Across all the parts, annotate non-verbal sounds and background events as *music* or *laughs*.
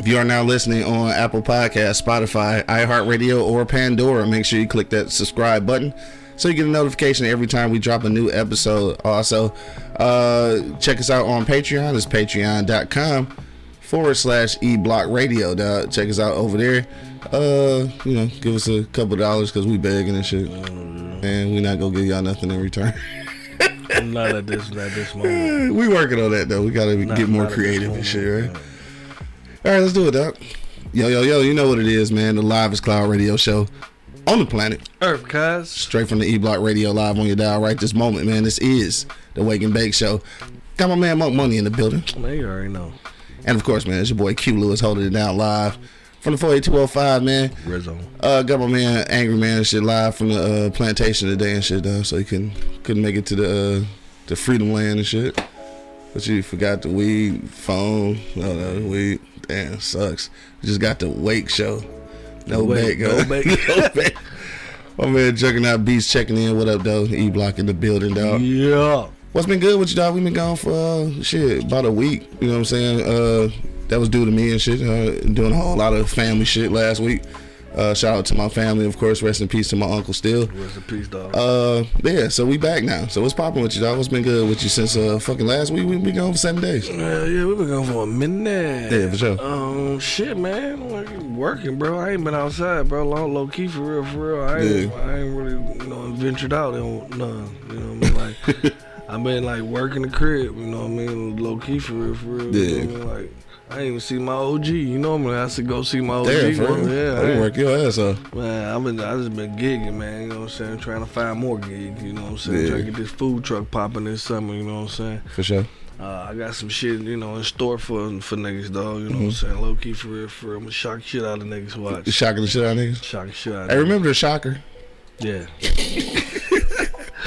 If you are now listening on Apple Podcast, Spotify, iHeartRadio, or Pandora, make sure you click that subscribe button so you get a notification every time we drop a new episode. Also, uh, check us out on Patreon. It's patreon.com forward slash eblockradio. Dog. Check us out over there. Uh, you know, give us a couple dollars because we begging and shit. And we not gonna give y'all nothing in return. Not at this, at this moment. *laughs* we working on that though. We gotta Not- get more not creative and shit, right? All right, let's do it, Doc. Yo, yo, yo, you know what it is, man. The livest cloud radio show on the planet. Earth, cuz. Straight from the E Block Radio live on your dial right this moment, man. This is the Wake and Bake Show. Got my man Monk Money in the building. Man, you already know. And of course, man, it's your boy Q Lewis holding it down live from the 48205, man. Zone. Uh, got my man Angry Man and shit live from the uh, plantation today and shit, though. So he couldn't couldn't make it to the uh, the Freedom Land and shit. But you forgot the weed, phone, no, no, weed. Damn, sucks. Just got the Wake show. No Wake, bake, no bake. *laughs* no bake. My man Juggernaut Beats checking in. What up, though? E Block in the building, dog. Yeah. What's been good with you, dog? We been gone for uh, shit about a week. You know what I'm saying? Uh, that was due to me and shit. Uh, doing a whole lot of family shit last week. Uh, shout out to my family, of course. Rest in peace to my uncle still. Rest in peace, dog. Uh, yeah. So we back now. So what's popping with you, dog? What's been good with you since uh fucking last week? We been gone for seven days. yeah, yeah, we been going for a minute. Yeah, for sure. Um, shit, man, like working, bro. I ain't been outside, bro. Low, low key for real, for real. I ain't, Yeah. I ain't really, you know, ventured out and none. You know what I mean? Like, *laughs* I've been like working the crib. You know what I mean? Low key for real, for real. You Yeah. know what I mean? Like, I ain't even see my OG. You know what I mean? I should go see my OG. Damn, for one. Yeah, I you ain't- work your ass off. Man, I've been I just been gigging, man. You know what I'm saying? Trying to find more gigs. You know what I'm saying? Yeah. Trying to get this food truck popping this summer. You know what I'm saying? For sure. Uh, I got some shit, you know, in store for for niggas, dog. You know what I'm Mm-hmm. saying? Low key for real, for real. I'm gonna shock shit out of niggas. Watch. Shocking the shit out of niggas. Shock shit out. Hey, of remember the Shocker? niggas. *laughs*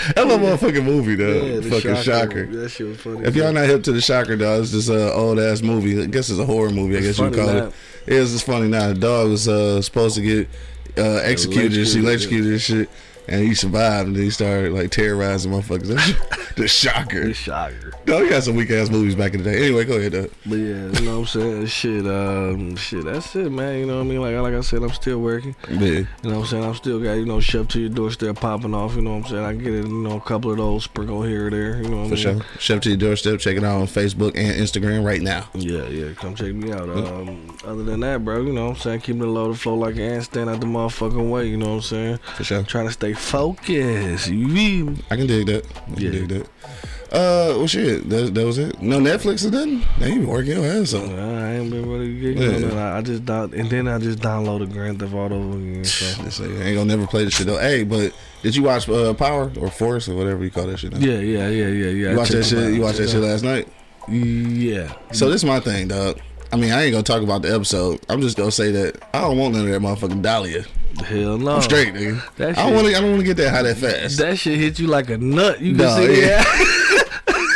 *laughs* That little motherfucking movie, though. yeah fucking Shocker. That shit was funny. If y'all not hip to the Shocker, dog, it's just an old ass movie. I guess it's a horror movie. I guess you would call now. it. It is. just funny now. The dog was uh, supposed to get uh, executed. She Electrocuted, electrocuted and shit, and he survived. And then he started like terrorizing motherfuckers. *laughs* the Shocker. the shocker. Dog, he had some weak ass movies back in the day. Anyway, go ahead, dog. But yeah, you know what I'm saying? Shit, um, shit, that's it, man. You know what I mean? Like, like I said, I'm still working. Yeah. You know what I'm saying? I'm still got, you know, chef to your doorstep popping off. You know what I'm saying? I get it, you know, a couple of those sprinkle here or there. You know what I For mean? sure. Chef to your doorstep. Check it out on Facebook and Instagram right now. Yeah, yeah, come check me out. Um, other than that, bro, you know what I'm saying? Keeping the load flow like an ant stand out the motherfucking way, you know what I'm saying? For sure. Trying to stay focused. You feel? I can dig that. I can Yeah. dig that. Uh, well, shit. That, that was it. No Netflix or nothing. You been working your ass off. I ain't been really Yeah. I I just down, and then I just downloaded Grand Theft Auto again. So. Nigga ain't gonna never play this shit though. Hey, but did you watch uh, Power or Force or whatever you call that shit? Now? Yeah, yeah, yeah, yeah, yeah. You watched that shit? out. You watched that shit last night? Yeah. So this is my thing, dog. I mean, I ain't gonna talk about the episode. I'm just gonna say that I don't want none of that motherfucking Dahlia. Hell no. I'm straight, nigga. That I don't shit- want to. I don't want to get that high that fast. That shit hit you like a nut. You can No, see yeah. *laughs*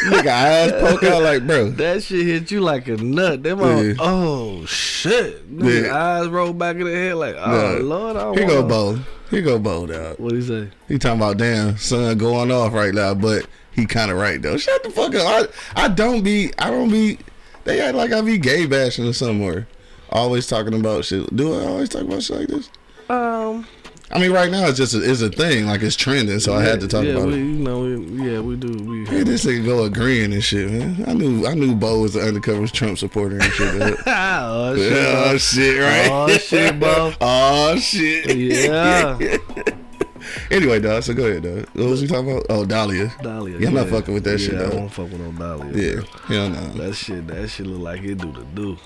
Nigga, eyes poke out like, bro. That shit hit you like a nut. Them Yeah. all, oh shit. Nigga, Yeah. eyes roll back in the head like, oh lord, I Here go wanna- Bo. Here go Bo, out. What he say? He talking about damn son going off right now, but he kind of right though. Shut the fuck up. I, I don't be. I don't be. They act like I be gay bashing or somewhere. Always talking about shit. Do I always talk about shit like this? Um, I mean, right now it's just a, it's a thing. Like it's trending, so I had to talk yeah, about we, it. You know, we, yeah, we do. We Hey, this nigga go agreeing and shit, man. I knew I knew Bo was an undercover Trump supporter and shit. *laughs* oh shit, oh shit, right? Oh, shit, Bo. *laughs* oh shit. Yeah. *laughs* anyway, dog. So go ahead, dog. What was we talking about? Oh, Dahlia. Dahlia. Yeah, I'm not fucking with that yeah, shit, I dog. won't fuck with no Dahlia. Yeah, hell no. That shit, that shit look like it do the do.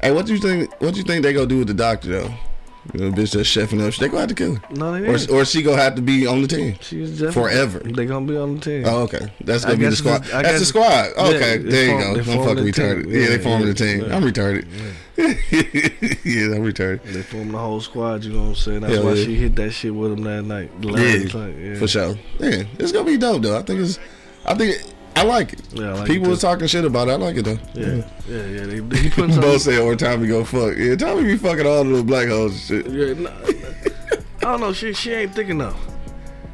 Hey, what do you think? What do you think they gonna do with the doctor though? You know, bitch that's chefing up. They gonna have to kill her, No, they or or she gonna have to be on the team. She's forever. They gonna be on the team. Oh, okay. That's gonna be the squad. That's the squad. Okay, Yeah, there you go. I'm fucking retarded. Yeah, Yeah, they formed yeah, the team. yeah. I'm retarded. yeah, *laughs* I'm retarded. They formed the whole squad. You know what I'm saying? That's why yeah. she hit that shit with him that night. Last night, yeah. for sure. Yeah, it's gonna be dope though. I think it's. I think I like it. Yeah, I like People it was talking shit about it. I like it though. Yeah, yeah, yeah. They, he put *laughs* Both something. said, "Or Tommy go fuck." Yeah, Tommy be fucking all the little black hoes and shit. Yeah, nah, I don't know. She she ain't thick enough.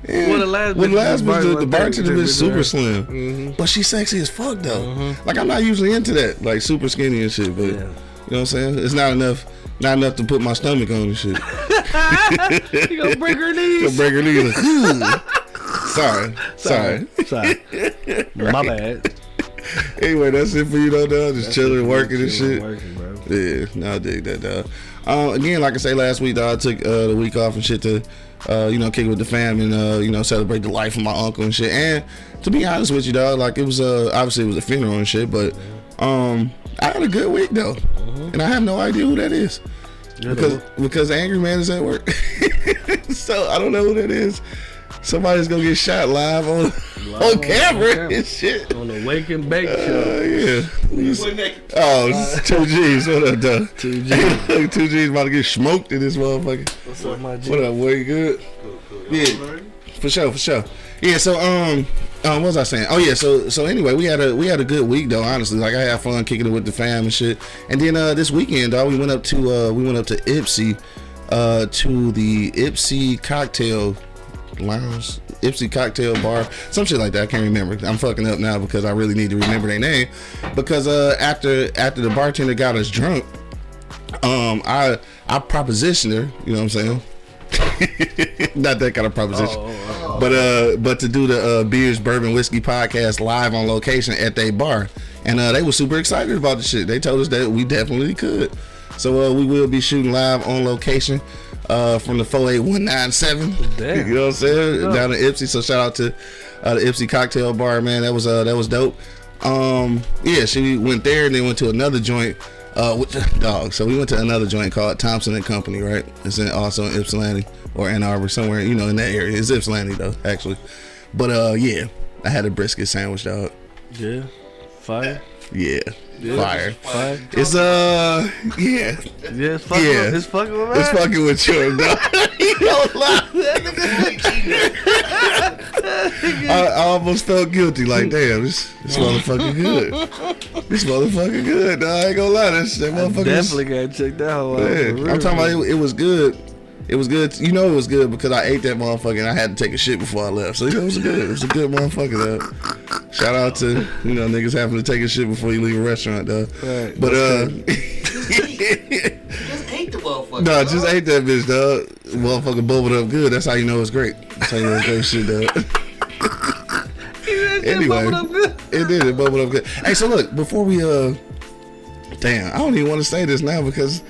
Yeah. Well, the last the last was the, the bartender, bitch, super slim, Mhm. but she's sexy as fuck though. Like I'm not usually into that, like super skinny and shit. But Yeah. you know what I'm saying? It's not enough, not enough to put my stomach on and shit. *laughs* You gonna break her *laughs* knees? Gonna break her knee. Sorry, sorry. Sorry. My bad. *laughs* Anyway, that's it for you though, dog. Just chilling, working and shit. Working, bro. Yeah, no, I dig that, dog. Uh, again, like I say last week, dog, I took uh, the week off and shit to, uh, you know, kick it with the fam and, uh, you know, celebrate the life of my uncle and shit. And to be honest with you, dog, like it was, uh, obviously it was a funeral and shit, but um, I had a good week though, and I have no idea who that is because because Angry Man is at work, *laughs* so I don't know who that is. Somebody's gonna get shot live on Live on on camera camera. and shit. on the wake and bake Uh, show. yeah. Oh, it's two G's. What up, though? *laughs* Two G. *laughs* two G's about to get smoked in this motherfucker. What's up, my G? What up, boy? You good? Yeah, for sure, for sure. Yeah. So, um, um, what was I saying? Oh yeah. So, so anyway, we had a we had a good week though. Honestly, like I had fun kicking it with the fam and shit. And then uh, this weekend, dog, we went up to uh, we went up to Ypsi, uh, to the Ypsi cocktail lounge, Ypsi cocktail bar, some shit like that. I can't remember. I'm fucking up now because I really need to remember their name. Because uh, after after the bartender got us drunk, um, I I propositioned her. You know what I'm saying? *laughs* Not that kind of proposition. Oh, But uh, but to do the uh, beers, bourbon, whiskey podcast live on location at their bar, and uh, they were super excited about the shit. They told us that we definitely could. So uh, we will be shooting live on location uh, from the 48197. Damn. You know what I'm saying? Yeah. Down in Ypsi. So shout out to uh, the Ypsi Cocktail Bar, man. That was uh, that was dope. Um, yeah, she went there and then went to another joint. Uh, which, *laughs* dog. So we went to another joint called Thompson and Company, right? It's in also in Ypsilanti or Ann Arbor, somewhere, you know, in that area. It's Ypsilanti though, actually. But uh, yeah, I had a brisket sandwich, dog. Yeah. Fire. Yeah, fire. Fire. It's uh, yeah, Yeah, it's fucking, Yeah. with, it's fucking with it's fucking with you, dog. *laughs* you don't lie. *laughs* I, I almost felt guilty. Like, damn, this this motherfucker good. This motherfucker good. Dog. I ain't gonna lie, this that motherfucker. Definitely gotta check that whole out. Yeah, I'm talking about it, it was good. It was good. You know it was good because I ate that motherfucker and I had to take a shit before I left. So it was good. It was a good motherfucker though. Shout out to you know niggas having to take a shit before you leave a restaurant though. Right. But uh, *laughs* Just ate the motherfucker. no, just ate that bitch, dog. Motherfucker bubbled up good. That's how you know it's great. That's how you know it's great shit, dog. *laughs* anyway, it did. It bubbled up good. Hey, so look, before we uh, damn, I don't even want to say this now because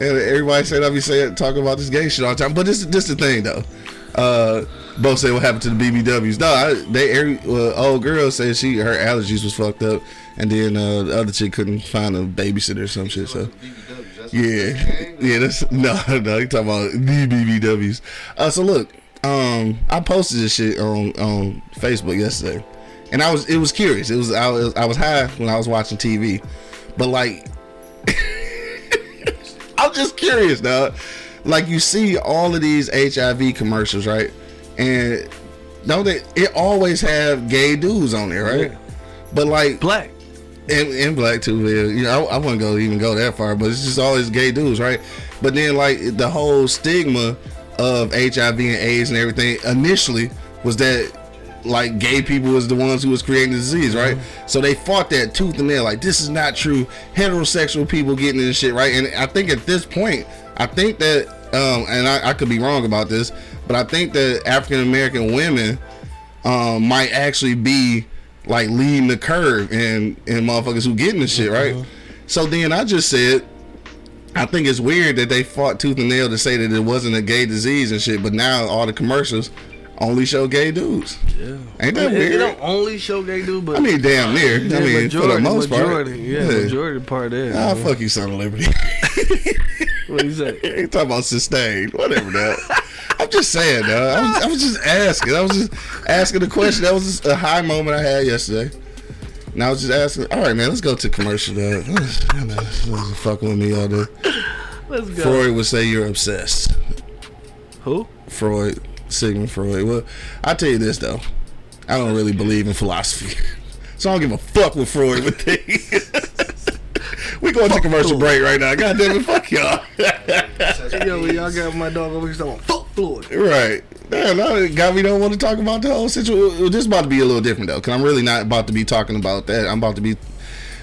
man, everybody said I be saying talking about this gay shit all the time. But this this the thing though. Uh, both say what happened to the BBWs. No, I, they every uh, old girl said she her allergies was fucked up, and then uh, the other chick couldn't find a babysitter or some shit. So. Yeah, yeah. That's no, *laughs* no. You talking about the BBWs? Uh, so look, um, I posted this shit on on Facebook yesterday, and I was it was curious. It was I was I was high when I was watching TV, but like, I'm just curious, dog. Like you see all of these HIV commercials, right? And don't they? It always have gay dudes on there, right? Yeah. But like Black. and, and black too. Man. You know, I, I wouldn't go even go that far, but it's just always gay dudes, right? But then like the whole stigma of HIV and AIDS and everything initially was that like gay people was the ones who was creating the disease, right? So they fought that tooth and nail, like this is not true. Heterosexual people getting this shit, right? And I think at this point, I think that, um, and I, I could be wrong about this, but I think that African American women um, might actually be like leading the curve and and motherfuckers who getting the shit right. So then I just said, I think it's weird that they fought tooth and nail to say that it wasn't a gay disease and shit, but now all the commercials only show gay dudes. Yeah. Ain't that It- It, weird? don't only show gay dude, but I mean, damn near. I yeah, mean, for the most majority, part. yeah, majority part there. Ah, man. fuck you, son of liberty. *laughs* What you say? *laughs* you talking about sustained, whatever that. I'm just saying, dog. I was, I was just asking. I was just asking the question. That was just a high moment I had yesterday. And I was just asking, all right, man, let's go to commercial. Dog. fucking with me all day. Let's go. Freud would say you're obsessed. Who? Freud, Sigmund Freud. Well, I tell you this though, I don't really believe in philosophy, *laughs* so I don't give a fuck what Freud would think. *laughs* we going to commercial break right now. God damn it, fuck y'all. *laughs* Yo, y'all got my dog over here talking fuck Floyd. right. Man, now got me don't want to talk about the whole situation. This is about to be a little different though, because I'm really not about to be talking about that. I'm about to be.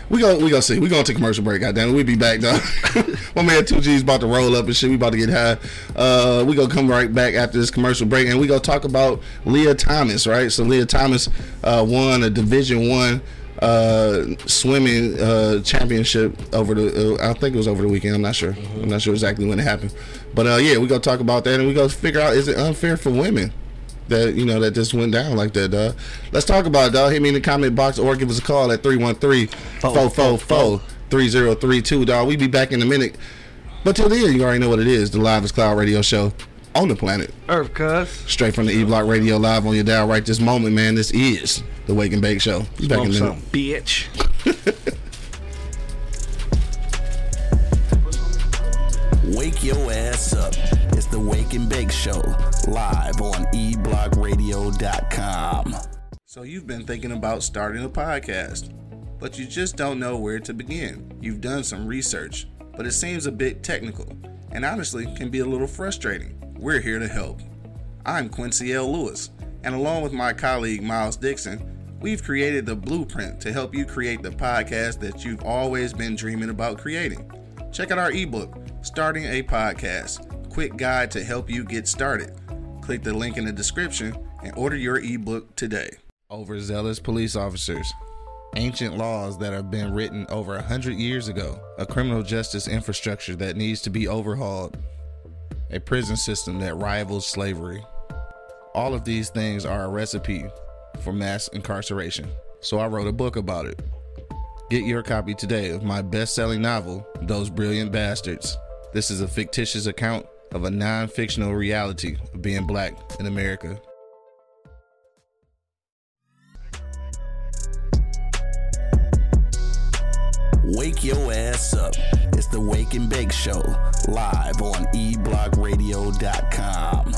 We go, we gonna see. We going to take commercial break. Goddamn, we be back though. *laughs* My man Two G's about to roll up and shit. We about to get high. Uh, we gonna come right back after this commercial break, and we gonna talk about Lia Thomas. Right. So Lia Thomas uh, won a Division One uh, swimming uh, championship over the. Uh, I think it was over the weekend. I'm not sure. I'm not sure exactly when it happened. But uh, yeah, we gonna talk about that, and we gonna figure out is it unfair for women that you know that just went down like that, dog. Let's talk about it, dog. Hit me in the comment box or give us a call at 313-444-3032, dog. We be back in a minute. But till then, you already know what it is. The Live is Cloud Radio Show on the planet. Earth, cuz. Straight from the E Block Radio live on your dial right this moment, man. This is the Wake and Bake Show. Be back in Smoke a minute. some, bitch. *laughs* Wake your ass up. The Wake and Bake Show, live on eblockradio.com. So you've been thinking about starting a podcast, but you just don't know where to begin. You've done some research, but it seems a bit technical and honestly can be a little frustrating. We're here to help. I'm Quincy L. Lewis, and along with my colleague Miles Dixon, we've created the blueprint to help you create the podcast that you've always been dreaming about creating. Check out our ebook, Starting a Podcast Quick Guide to Help You Get Started. Click the link in the description and order your ebook today. Overzealous police officers. Ancient laws that have been written over a hundred years ago. A criminal justice infrastructure that needs to be overhauled. A prison system that rivals slavery. All of these things are a recipe for mass incarceration. So I wrote a book about it. Get your copy today of my best selling novel, Those Brilliant Bastards. This is a fictitious account of a non fictional reality of being black in America. Wake your ass up. It's the Wake and Bake Show, live on eblockradio.com.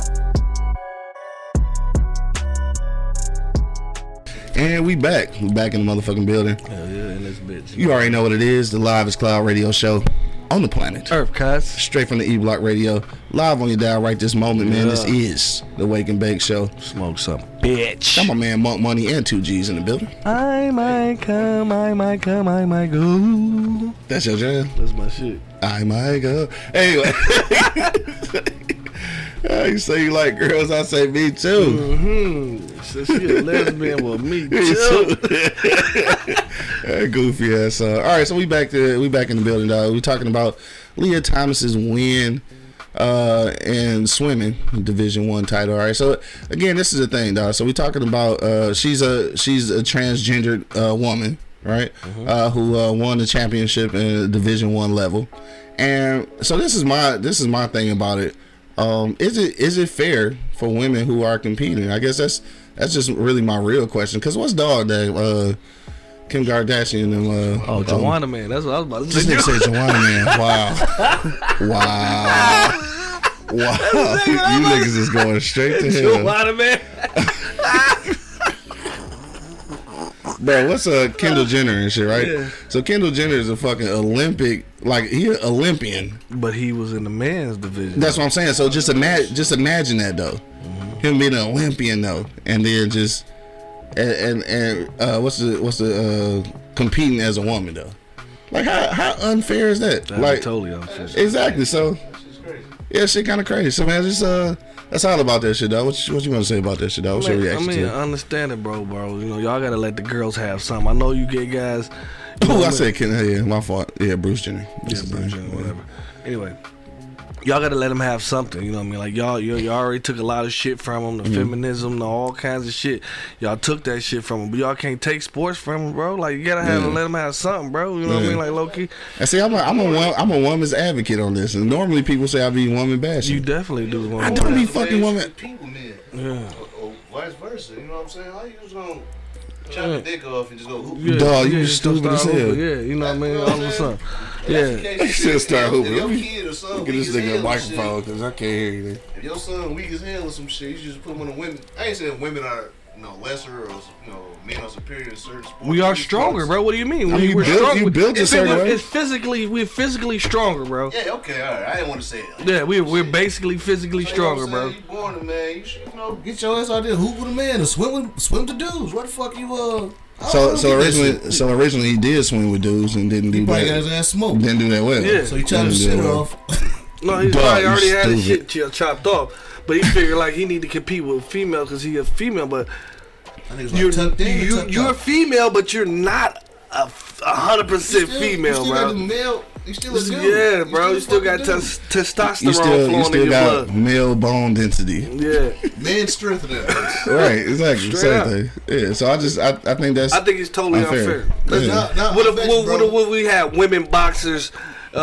And we back. We back in the motherfucking building. Hell yeah, in this bitch. You already know what it is. The Live is Cloud radio show on the planet. Earth, cuz. Straight from the E Block Radio. Live on your dial right this moment, man. This is the Wake and Bake Show. Smoke some, bitch. I'm my man Monk Money and 2G's in the building. I might come, I might come, I might go. That's your jam. That's my shit. I might go. Anyway. *laughs* You say you like girls, I say me too. Hmm. So she a lesbian with Me *laughs* too. *laughs* That goofy ass. Uh, all right, so we back to we back in the building, dog. We talking about Lia Thomas's win uh in swimming division one title all right? So again this is the thing dog so we talking about uh she's a she's a transgendered uh woman right? Uh who uh won the championship in division one level. And so this is my this is my thing about it. Um is it is it fair for women who are competing? I guess that's that's just really my real question. Because what's dog that uh kim kardashian and uh Oh, um, man. That's what I was about to say. this nigga said Joanna, man. *laughs* Wow. Wow. *laughs* Wow. you niggas is going straight to hell. Joanna, man. *laughs* Bro, what's a Kendall Jenner and shit, right? Yeah. So Kendall Jenner is a fucking Olympic, like he an Olympian. But he was in the men's division. That's what I'm saying. So just imagine, just imagine that though, him being an Olympian though, and then just and and, and uh, what's the what's the uh, competing as a woman though? Like how how unfair is that? That's like totally unfair. exactly. So yeah, shit kind of crazy. So man, just uh, that's all about that shit though. What you, what you want to say about that shit though? What's your I reaction mean, to it? I understand it, bro, bro. You know, y'all gotta let the girls have some. I know you get guys. you *laughs* know Oh, what I mean? said, Ken, yeah, my fault. Yeah, Bruce Jenner. Yeah, Bruce Jenner, whatever. Anyway, y'all gotta let them have something. You know what I mean? Like y'all, you y'all already took a lot of shit from them, the Mm-hmm. feminism, the all kinds of shit. Y'all took that shit from them, but y'all can't take sports from them, bro. Like you gotta have Yeah. let them have something, bro. You know what I mean? Like Loki. I see, I'm a, I'm a, wo- I'm a woman's advocate on this. And normally people say I be woman bashing. you definitely do. I don't be fucking woman. People men. Yeah. Or, or vice versa. You know what I'm saying? How you just gonna chop your dick off and just go hoop. Yeah, Dog, you yeah, just stupid as hell. hooping, Yeah, you know what I mean. All of a sudden, yeah. You should start hooping. If your Let me kid or son Get weak this nigga a microphone because I can't hear you. shit, If your son weak as hell or some shit, you just put him on the women. I ain't saying women are you know lesser or you know men are superior in certain sports. We are stronger, sports- bro. What do you mean? I mean, we, you we're built- you built a it's, certain it's physically, we're physically stronger, bro. Yeah, okay, all right. I didn't want to say it. Like Yeah, we're we're basically physically You stronger, I'm bro. saying? You born a man. You should you know get your ass out there, hoop with a man, and swim with swim to dudes. What the fuck you uh? So so originally so originally he did swing with dudes and didn't do he probably got that. his ass smoked. Didn't do that well. Yeah. So he tried to Didn't shit do that well. off. *laughs* No, he's Dog, probably you already had his shit ch- chopped off, but he figured like he need to compete with female because he a female. But you're like tucked you you're a female, but you're not a f- a hundred percent female, you still bro. male, you still a dude. Yeah, bro. You still a got fucking tes- testosterone You still you flowing in still your got blood. male bone density. Yeah, man strength in that. bitch. *laughs* Right, exactly. Straight Same up. thing. Yeah. So I just I, I think that's I think it's totally Unfair. unfair. Yeah. Now- now, What I if bet what, what if what we had women boxers uh,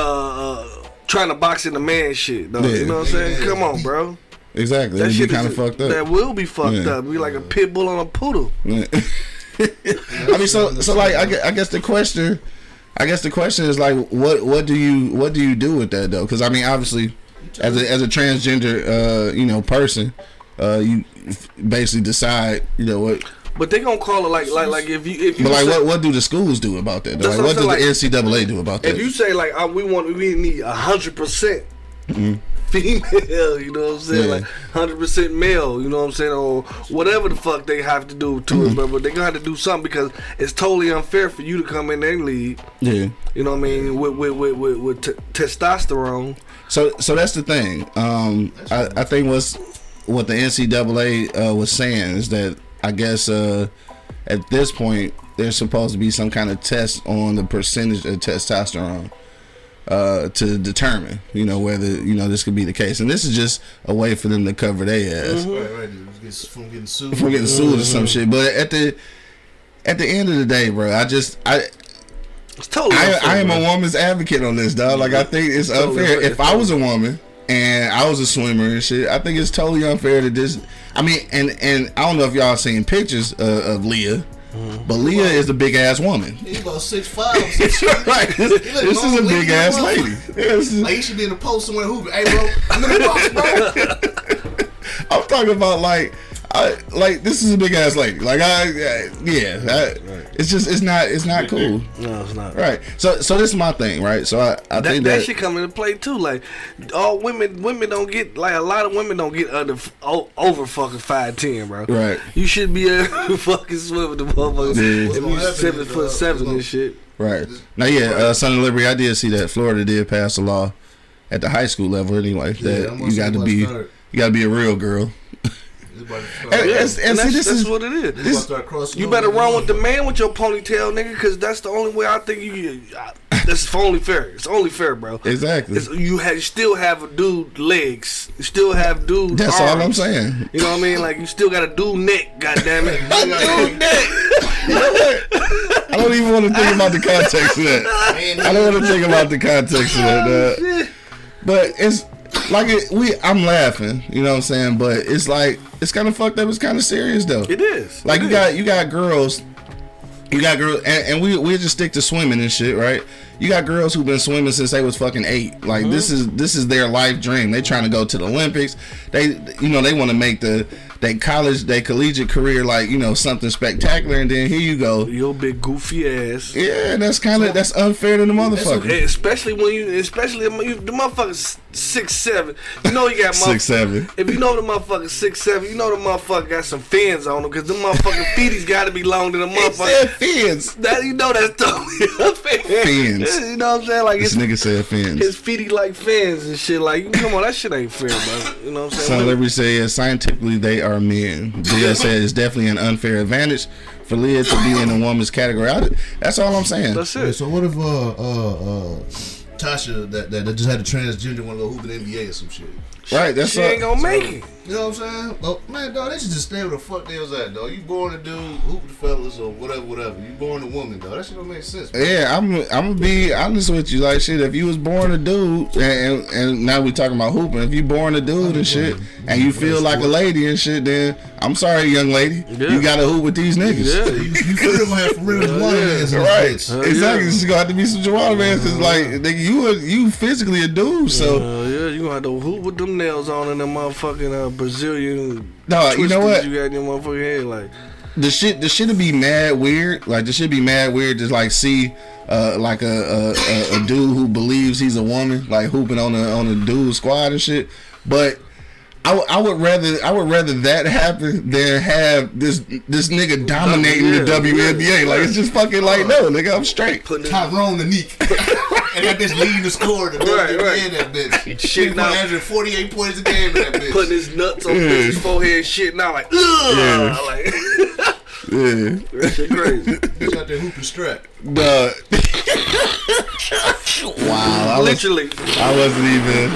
uh, trying to box in the man shit? Though, Yeah. You know what I'm saying? Come on, bro. exactly. That shit kind of fucked up. That will be fucked Yeah. up. Be like a pit bull on a poodle. Yeah. *laughs* I mean, so so like I guess, I guess the question, I guess the question is like, what what do you what do you do with that though? Because I mean, obviously, as a as a transgender, uh, you know, person, uh, you basically decide, you know what. But they gonna call it like like like if you if you But like, say, what what do the schools do about that? Like, what does saying, the NCAA do about that? if you say like uh, we want we need a hundred percent Mm-hmm. female, *laughs* you know what I'm saying? Yeah. Like hundred percent male, you know what I'm saying, or whatever the fuck they have to do to Mm-hmm. it, but, but they gonna have to do something because it's totally unfair for you to come in their league. yeah. You know what I mean? With with with with, with t- testosterone. So so that's the thing. Um, I, I think what's what the NCAA uh, was saying is that I guess uh, at this point there's supposed to be some kind of test on the percentage of testosterone uh, to determine, you know, whether you know this could be the case. And this is just a way for them to cover their ass Right, right. From getting sued. from getting sued or some shit. But at the at the end of the day, bro, I just I It's totally. I, unfair, I am bro. a woman's advocate on this, dog. Like I think it's Totally unfair. unfair. If I was a woman and I was a swimmer and shit, I think it's totally unfair to this. I mean, and and I don't know if y'all seen pictures uh, of Lia, Mm-hmm. but Lia is a big ass woman. He about six five. Six, *laughs* right, this, this is a big ass lady. Yeah, this is- Like he should be in the post somewhere hooping. Hey, bro, I'm in the box, bro. *laughs* I'm talking about like. I, like this is a big ass lady. Like I, I yeah, I, it's just it's not it's not cool, No, it's not. right? So so this is my thing, right? So I, I That, think that that, should come into play too. Like all women, women don't get like a lot of women don't get under over fucking five ten, bro. Right. You should be able *laughs* to fucking swim with the motherfuckers Yeah. if What's gonna you happen seven is, foot uh, seven and shit. Right. Now, yeah, uh, Son of Liberty, I did see that Florida did pass a law at the high school level anyway that I'm you got to be start- you got to be a real girl. *laughs* it's about to start- And- and- and And see, that's, this that's is what it is. about to start crossing You better run with the man with your ponytail, nigga, because that's the only way I think you. I, that's only fair. It's only fair, bro. exactly. It's, you have you still have a dude legs. You still have dude. That's all I'm saying. You know what I mean? Like you still got a dude neck. God damn it. Dude, you know what? I don't even want to think about the context of that. *laughs* I don't want to think about the context of that. Oh, dog. But it's like it, we. I'm laughing. You know what I'm saying? But it's like it's kind of fucked up. It's kind of serious though. It is. Like It you is. got you got girls, you got girls, and, and we we just stick to swimming and shit, right? You got girls who've been swimming since they was fucking eight. Like Mm-hmm. this is this is their life dream. They trying to go to the Olympics. They you know they want to make the they college they collegiate career like you know something spectacular. And then here you go. Your big goofy ass. Yeah, that's kind of that's unfair to the motherfucker. And especially when you, especially when you, the motherfucker's six seven. You know you got *laughs* six seven. If you know the motherfucker six seven, you know the motherfucker got some fins on him because the motherfucking *laughs* feeties got to be longer than the motherfucker. fins. That you know that's totally. *laughs* Fins. You know what I'm saying? Like This nigga said fins. his feety like fins and shit. Like come on, that shit ain't fair, bro. You know what I'm saying? Son of Women- Liberty yeah, scientifically they are men. Dia *laughs* said it's definitely an unfair advantage for Lia to be in a woman's category. I, that's all I'm saying. That's Okay, it. so what if uh uh uh Tasha that, that, that just had a transgender want to go hoop in the NBA or some shit. Right, that's She ain't gonna make it. You know what I'm saying? Well, man, dog, they should just stay where the fuck they was at, dog. You born a dude, hoop the fellas or whatever, whatever. You born a woman, dog. That shit don't make sense. Man. Yeah, I'm I'm gonna be honest with you. Like shit, if you was born a dude, and, and, and now we talking about hooping. If you born a dude and shit, and you feel like a lady and shit, then I'm sorry, young lady, Yeah. you gotta hoop with these niggas. Yeah. You, you feel gonna have for real *laughs* Yeah, one yeah. man's Right. Uh, exactly. yeah. It's gonna have to be some Joanna man. Cause like, nigga, you a, you physically a dude, so Uh, you gonna have to hoop with them nails on and them motherfucking uh, Brazilian. No, you know what? You got in your motherfucking head like. the shit the shit would be mad weird. Like the shit be mad weird. Just like see uh like a a, a a dude who believes he's a woman like hooping on a on a dude squad and shit. But I, w- I would rather I would rather that happen than have this this nigga dominating the Yeah, WNBA. Like it's just fucking like no nigga I'm straight. Tyrone the Neek. *laughs* and that bitch leading the score to Right, right, right. that bitch. Shit Shit, now. averaging 48 points a game in that *laughs* bitch. putting his nuts on Yeah. bitch's forehead, shit. Now like, ugh, Yeah. like Yeah. that shit crazy. Bitch out there hooping strap. Duh. *laughs* wow. I was Literally, I wasn't even.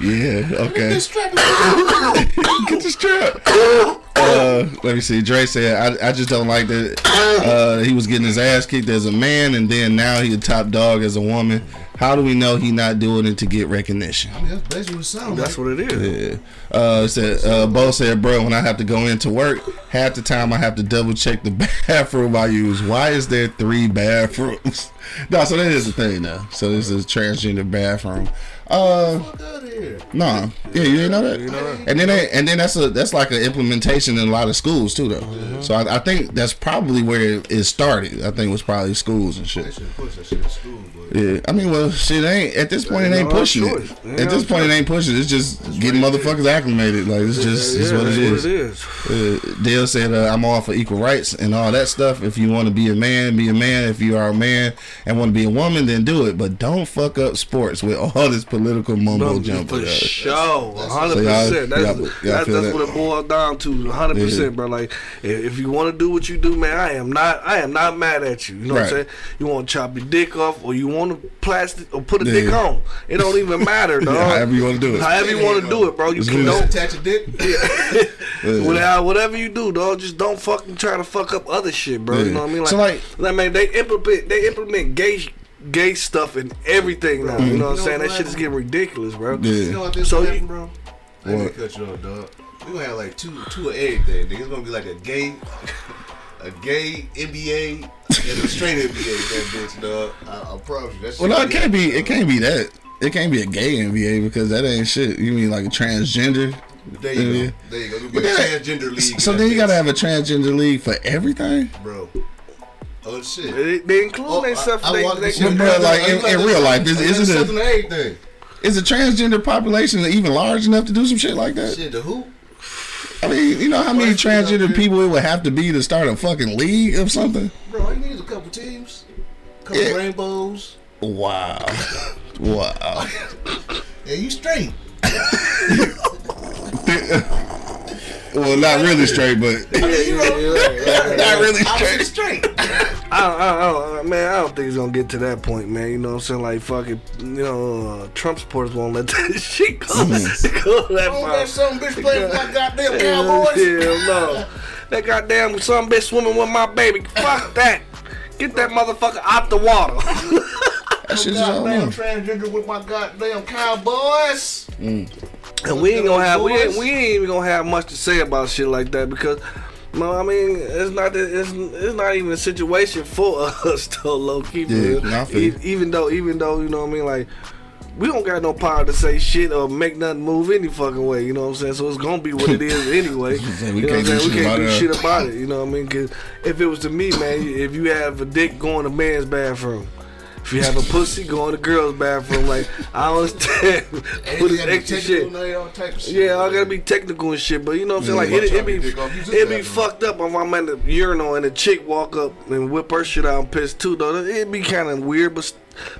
Yeah. Okay. This strap *laughs* Get the strap. Uh, let me see. Dre said, I, I just don't like that uh, he was getting his ass kicked as a man, and then now he a top dog as a woman. How do we know he not doing it to get recognition? I mean, that's basically what it sounds that's like. what it is. Yeah. Uh, said, uh, Bo said, bro, when I have to go into work, half the time I have to double check the *laughs* bathroom I use. Why is there three bathrooms? *laughs* no, so that is the thing now. So this is transgender bathroom. Uh, Fuck out of here. Nah, yeah, you didn't know that. And then they, and then that's a that's like an implementation in a lot of schools too, though. So I, I think that's probably where it, started. I think it was probably schools and shit. should push that shit in school, Yeah, I mean, well, shit ain't at this point it Ain't pushing it. At this point it ain't pushing. it. It's just getting motherfuckers acclimated. Like it's just it's yeah, what it. What it is. Uh, Dale said, uh, "I'm all for equal rights and all that stuff. If you want to be a man, be a man. If you are a man and want to be a woman, then do it. But don't fuck up sports with all this political mumbo No, jumbo. for sure, hundred So y'all- percent. That's y'all- y'all that's, that's that? what it boils down to, hundred Yeah. percent, bro. Like if, if you want to do what you do, man, I am not, I am not mad at you. You know what I'm saying? You want to chop your dick off, or you want to plastic or put a Yeah. dick on. It don't even matter, *laughs* dog. However you want to do it. However you want to do it, bro. You It's can good. don't. attach a dick. *laughs* *laughs* Whatever, whatever you do, dog, just don't fucking try to fuck up other shit, bro. You know what I mean? Like, So, like- like, man, they implement they implement gay gay stuff in everything now. You mm-hmm. know what I'm You know saying? That shit is getting ridiculous, bro. You Yeah. know what this So so you- happen, bro? I ain't gonna cut you off, dog. We gonna have like two two of everything. Nigga. It's gonna be like a gay, *laughs* a gay NBA and a straight NBA. That bitch, dog. I, I promise you. That's Well, no, it can't be. It can't be that. It can't be a gay NBA because that ain't shit. You mean like a transgender? There you Yeah. go. There you go. It'll be But a transgender league. So then that you gotta have a transgender league for everything. bro. Oh shit. They, they include Oh, themselves. I- I They, walked they, this Well, shit bro, like, in- in real life, is- was isn't it- something to? Is the transgender population even large enough to do some shit like that? Shit, the who? I mean, you know how many Well, transgender people it would have to be to start a fucking league of something? Bro, all you need is a couple teams, a couple Yeah. rainbows, Wow, *laughs* wow. *laughs* and you straight. *laughs* Well, not really straight, but *laughs* yeah, yeah, yeah, yeah. not really straight. was straight. *laughs* I don't, I, don't, I don't, man, I don't think it's gonna get to that point, man. You know what I'm saying? Like, fucking, you know, uh, Trump supporters won't let *laughs* that shit go, Mm-hmm. go that Oh, far. that some bitch playing with my goddamn Hell, Cowboys. hell no. That goddamn some bitch swimming with my baby. Fuck that. Get that motherfucker out the water. That shit's all Goddamn transgender with my goddamn Cowboys. And we ain't gonna have we ain't, we ain't even gonna have much to say about shit like that because no, I mean it's not that it's, it's not even a situation for *laughs* us though, low key. Yeah, man. nah, I feel E- even though even though you know what I mean like we don't got no power to say shit or make nothing move any fucking way. You know what I'm saying? So it's gonna be what it is *laughs* anyway. we you know can't what I'm do? We shit can't about do it. shit about it. You know what I mean? Cause if it was to me, man, if you have a dick going to man's bathroom. If you have a pussy, go in the girl's bathroom. Like I don't understand. *laughs* Put this extra shit. Yeah, I gotta be technical and shit, but you know what I'm saying? Like Yeah, it, it be out, you dick off. Use this it be fucked up if I'm at the urinal and a chick walk up and whip her shit out and piss too though. It'd be kind of weird, but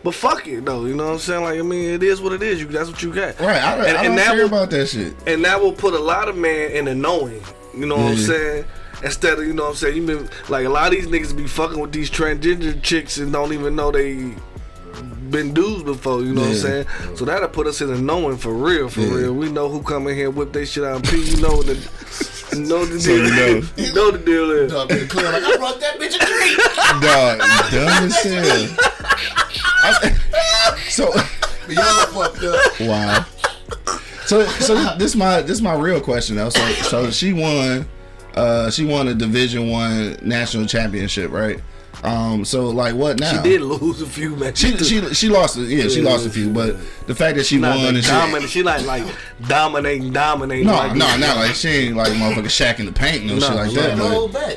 but fuck it though. You know what I'm saying? Like I mean, it is what it is. You that's what you got. Right, I, And- I don't that care will- about that shit. and that will put a lot of men in the knowing. You know what I'm saying? Instead of you know what I'm saying, you been like a lot of these niggas be fucking with these transgender chicks and don't even know they been dudes before. You know what I'm saying? So that'll put us in a knowing for real, for Yeah. real. We know who come in here whip their shit out and pee. You know the. You know the So deal. you know. You know the deal is. Dog in the club like I brought that bitch a drink. Dog, dumb as hell. I- so But y'all fucked up. wow. So so this my this my real question though. So so she won uh she won a division one national championship, right? Um so like what now? She did lose a few matches. She, she she lost yeah she lost a few but the fact that she Not won and dominant. shit She like like dominating, dominating. no like no not like she ain't like motherfucking Shaq in the paint no, No, shit like that but hold back.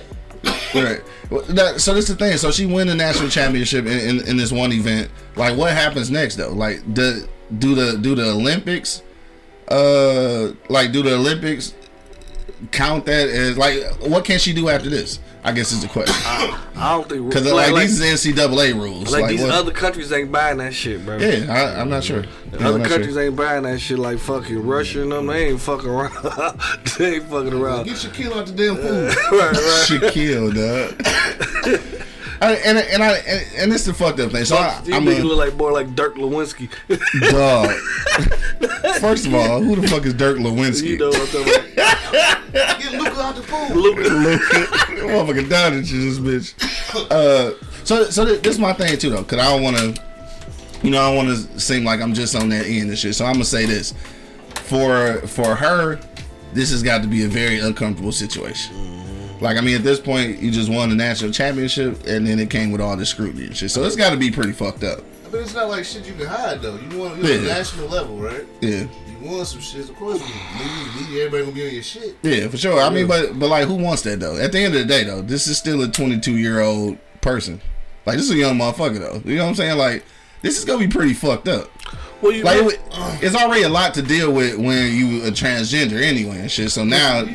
Right. Well, that, so this the thing. So she win the national championship in, in, in this one event. Like, what happens next though? Like, do do the do the Olympics? Uh, like, do the Olympics count that as like? What can she do after this? I guess is the question. I don't think Because like, like, these is NCAA rules. like Like, these what- other countries ain't buying that shit, bro. yeah, I, I'm not sure. Yeah, Other countries sure. ain't buying that shit like fucking Russia and them. They ain't fucking around. *laughs* they ain't fucking around. Get Shaquille out the damn pool. *laughs* right, right. Shaquille, dog. *laughs* I, and and I and, and this the fucked up thing. So I, You I'm niggas a, look like more like Dirk Lewinsky. dog. *laughs* First of all, who the fuck is Dirk Lewinsky? you know what I'm talking about. *laughs* Get Luka out the pool. Luka. *laughs* motherfucking down into this bitch. Uh, so so th- this is my thing too though, cause I don't want to, you know, I don't want to seem like I'm just on that end and shit. So I'm gonna say this for for her, this has got to be a very uncomfortable situation. Like I mean, at this point, you just won the national championship, and then it came with all this scrutiny and shit. So it's got to be pretty fucked up. But it's not like shit you can hide though. You want you Yeah. national level, right? Yeah, You want some shit. Of course, media, everybody gonna be on your shit. yeah, for sure. I mean, but but like, who wants that though? At the end of the day, though, this is still a 22 year old person. Like this is a young motherfucker though. You know what I'm saying? Like this is gonna be pretty fucked up. Well, you Like it, it's already a lot to deal with when you a transgender anyway and shit. So now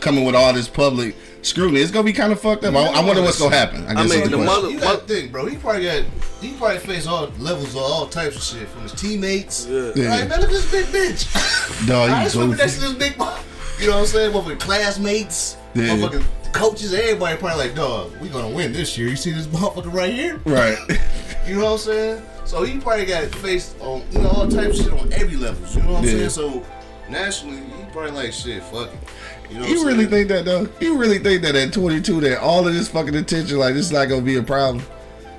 coming with all this public scrutiny. It's gonna be kind of fucked up. I, I wonder what's gonna happen. I guess mean, is the the question. mother- You gotta think, bro. He probably got. He probably faced all levels of all types of shit from his teammates. Yeah. Yeah. Like, man, look at this big bitch. *laughs* Dog, I you just remember goofy. that's this big. mo- You know what I'm saying? Motherfucking classmates, Yeah. motherfucking coaches, everybody probably like, dog, we gonna win this year. You see this *laughs* motherfucker right here? Right. *laughs* You know what I'm saying? So he probably got faced on you know all types of shit on every level. You know what I'm Yeah. saying? So nationally, he probably like shit. Fuck it. You know You really saying? think that though? You really think that at 22 that all of this fucking attention like this is not gonna be a problem?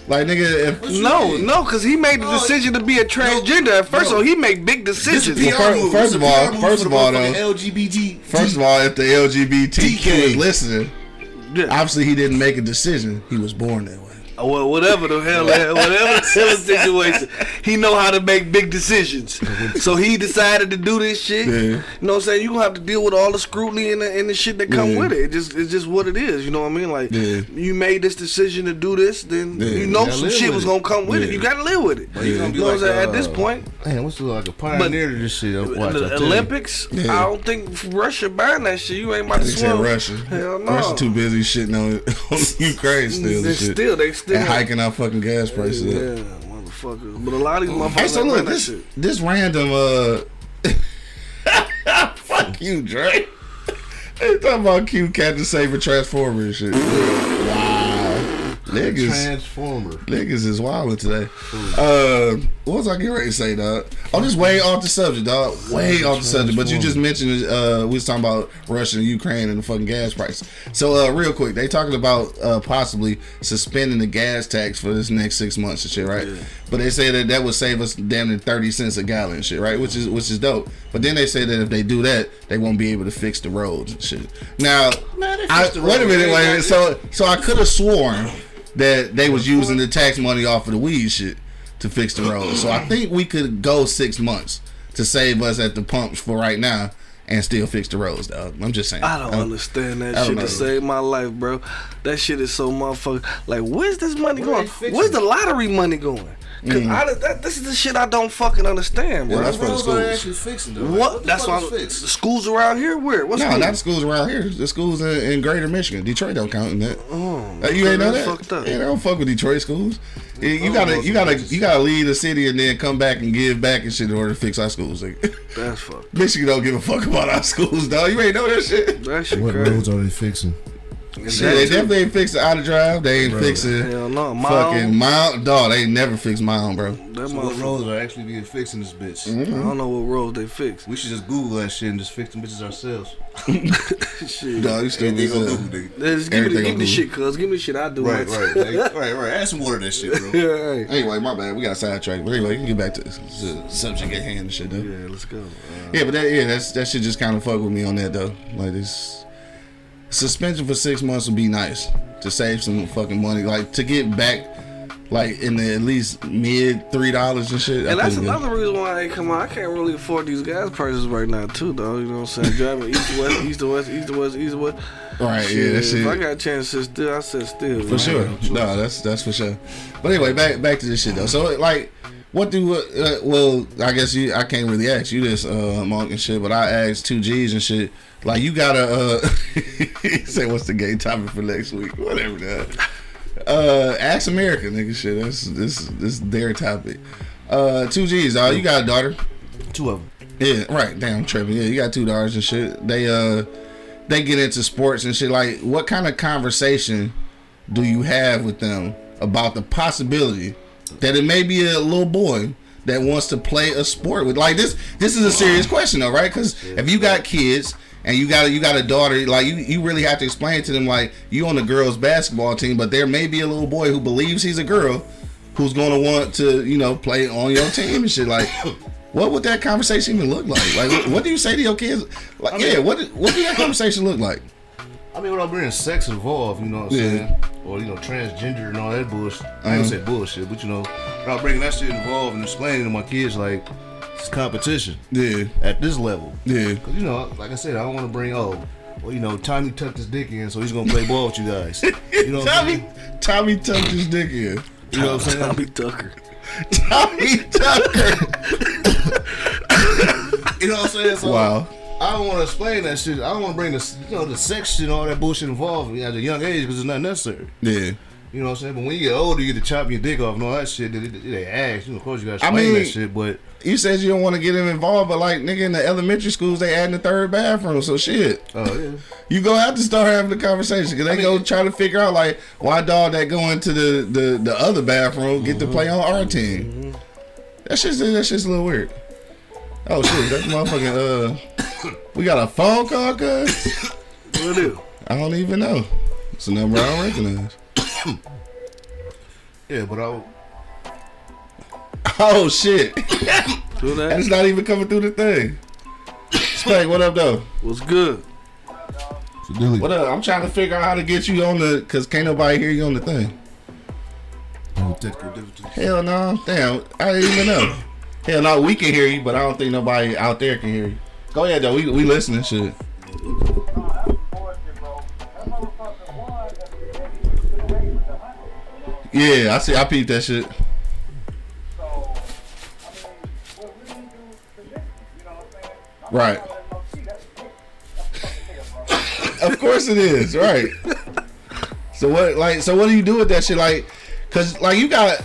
Like nigga, if no, mean? no, because he made the decision to be a transgender at first, no. so he make big decisions. is a PR Well, fir- move. first of all- first of the all, though, LGBT. first of all, if the LGBTQ is listening, Yeah. obviously he didn't make a decision. He was born that way. Well, whatever the hell, whatever the hell *laughs* situation, he know how to make big decisions. So he decided to do this shit. Yeah. You know what I'm saying? You gonna have to deal with all the scrutiny and the, and the shit that come Yeah. with it. It just it's just what it is. You know what I mean? Like Yeah. you made this decision to do this, then Yeah. you know You some shit was it. gonna come with it. You gotta live with it. you gonna You know what I'm like, saying? At this uh, point, Man, what's the like a pioneer to this shit? Watch, the I. Olympics, Yeah. I don't think Russia buying that shit. You ain't about to They said swim. Russia. Hell no. Russia too busy shitting on, *laughs* on Ukraine still They still, they still and hiking our fucking gas prices Yeah, up. motherfuckers. But a lot of these motherfuckers Hey, so look, this this random uh *laughs* fuck you, Dre. They talking about to save a transformer and shit. Niggas Transformer. niggas is wilding today. Uh what was I getting ready to say, dog? Oh, this way off the subject, dog. Way off the subject. But you just mentioned uh we was talking about Russia and Ukraine and the fucking gas price. So uh real quick, they talking about uh possibly suspending the gas tax for this next six months and shit, right? But they say that that would save us damn near thirty cents a gallon and shit, right? Which is which is dope. But then they say that if they do that, they won't be able to fix the roads and shit. Now, I, wait a minute, wait a minute. So so I could have sworn that they was using the tax money off of the weed shit to fix the road. So I *clears throat* think we could go six months to save us at the pumps for right now and still fix the roads, dog. I'm just saying. I don't Um, understand that don't shit know. to save my life, bro. That shit is so motherfucker. Like, where's this money Where going? Where's the lottery money going? Cause I, that, this is the shit I don't fucking understand, bro. Yeah, that's What the roads are they schools. actually fixing though? Like, what? the That's why the schools around here. Where? What's No, school? not the schools around here. The schools in, in Greater Michigan. Detroit don't count in that. Oh, Uh, you ain't know that? fucked up. Yeah, they don't fuck with Detroit schools. Yeah, You Oh, gotta, you gotta, you gotta leave the city and then come back and give back and shit in order to fix our schools. Like, That's fucked. *laughs* Michigan don't give a fuck about our schools, dog. You ain't know that shit. That shit What crazy. roads are they fixing? Shit, they definitely ain't fix the Outer Drive. They ain't fixing Hell no, Mom. fucking mount. Dog, they ain't never fix mine, bro. That So what motherfucker. roads are actually being fixed in this bitch? Mm-hmm. I don't know what roads they fix. We should just Google that shit and just fix them bitches ourselves. *laughs* Shit. Dog, you still Everything on be Google, nigga. Just give me, the, give on me the shit, cuz. Give me the shit I do. Right, man. right, like, *laughs* right, right. Add some water to that shit, bro. *laughs* yeah, right. Anyway, my bad. We got sidetracked. But anyway, we can get back to the subject at hand and shit, though. Yeah, let's go. Uh, Yeah, but that yeah, that's that shit just kind of fuck with me on that though. Like this suspension for six months would be nice to save some fucking money, like to get back like in the at least mid three dollars and shit. I and that's think it- another reason why I come on. I can't really afford these gas prices right now, too, though. You know what I'm saying? Driving east to west, east to west, east to west, east to west. Right, yeah, that's If shit. I got a chance to sit still, I sit still. For man. sure. No, that's that's for sure. But anyway, back back to this shit though. So like, what do uh, well? I guess you. I can't really ask you this, uh, Monk and shit. But I asked two G's and shit. Like you gotta uh, *laughs* say what's the gay topic for next week? Whatever that. Uh, ask America, nigga. Shit, that's this this their topic. Uh, two G's, dog. You got a daughter. Two of them. Yeah, right. Damn, I'm tripping. Yeah, you got two daughters and shit. They uh, they get into sports and shit. Like, what kind of conversation do you have with them about the possibility that it may be a little boy that wants to play a sport with? Like this, this is a serious question though, right? Because if you got kids and you got a, you got a daughter, like you you really have to explain to them like you on the girls basketball team, but there may be a little boy who believes he's a girl who's going to want to you know play on your team and shit like. What would that conversation even look like? Like, what, do you say to your kids? Like, yeah, what what do that conversation look like? I mean, without bringing sex involved, you know what I'm Yeah. saying? Or, you know, transgender and all that bullshit. I ain't gonna uh-huh. say bullshit, but, you know, without bringing that shit involved and explaining to my kids, like, competition Yeah, at this level. yeah, Because, you know, like I said, I don't want to bring, oh, well, you know, Tommy tucked his dick in, so he's going to play ball with you guys. You know what I'm Tommy, saying? Tommy tucked his dick in. You know what I'm saying? Tommy Tucker. Tommy Tucker. You know what I'm saying? So, Wow. I don't want to explain that shit. I don't want to bring the, you know, the sex shit and all that bullshit involved at a young age because it's not necessary. Yeah, You know what I'm saying? But when you get older, you get to chop your dick off and all that shit. They, they, they ask. You know, of course, you got to I explain mean- that shit, but you said you don't want to get him involved, but like nigga in the elementary schools, they adding the third bathroom. So shit, oh, yeah. you gonna have to start having the conversation because they I mean- go try to figure out like why dog that go into the the, the other bathroom get to play on our team. That's just that shit's a little weird. Oh shit, that motherfucking uh, we got a phone call, cuz. What do? I don't even know. It's a number I don't recognize. *coughs* Yeah, but I, Oh shit, Do and that? it's not even coming through the thing. Spike, what up though? What's good? What up? I'm trying to figure out how to get you on the, cause can't nobody hear you on the thing. Hell no, damn, I didn't even know. Hell no, we can hear you, but I don't think nobody out there can hear you. Go ahead though, we we listening shit. Yeah, I see. I peeped that shit. Right. Of course it is, right? So what, like, so what do you do with that shit, like, cause like you got,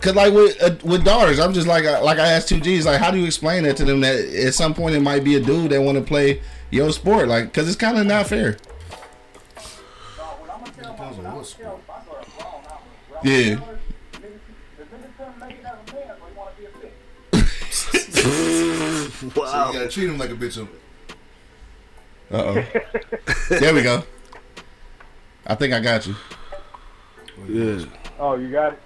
cause like with uh, with daughters, I'm just like uh, like I asked two G's, like, how do you explain that to them that at some point it might be a dude that want to play your sport, like, cause it's kind of not fair. Yeah. *laughs* So you gotta treat him like a bitch. Uh oh. *laughs* there we go. I think I got you. Yeah. Oh, you got it?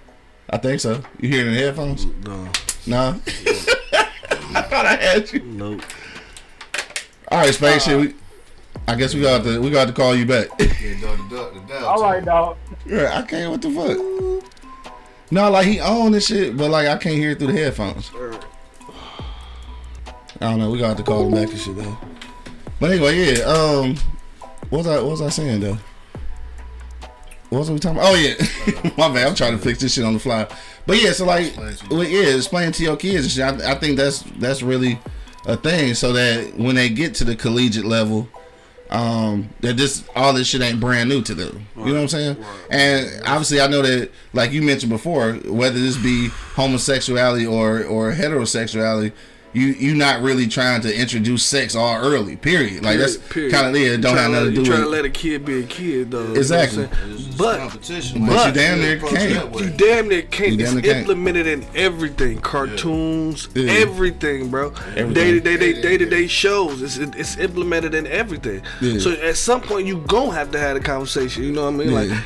I think so. You hear it in the headphones? No. Nah. *laughs* I thought I had you. Nope. All right, Space. shit, we, I guess we got to we got to call you back. Yeah, dog, the, dog, the. All right, dog. yeah, I can't. What the fuck? No, like he on this shit, but like I can't hear it through the headphones. I don't know. We got to have to call him back and shit though. But anyway, yeah. Um, what was I what was I saying though? What was we talking about? Oh yeah, *laughs* my bad. I'm trying to fix this shit on the fly. But yeah, so like, well, yeah, explain to your kids and shit. I, I think that's that's really a thing, so that when they get to the collegiate level, um, that this all this shit ain't brand new to them. You know what I'm saying? And obviously, I know that, like you mentioned before, whether this be homosexuality or or heterosexuality, you you not really trying to introduce sex all early. Period. Like that's kind of it. Don't You have nothing to You do trying to let a kid be a kid though. you know what Exactly. But competition. But you damn near can't. You damn near can't. It's can't. implemented in everything, cartoons, Yeah. everything, bro. Day to day, day to day shows. It's it's implemented in everything. Yeah. So at some point, you gonna have to have a conversation. You know what I mean? Yeah. Like.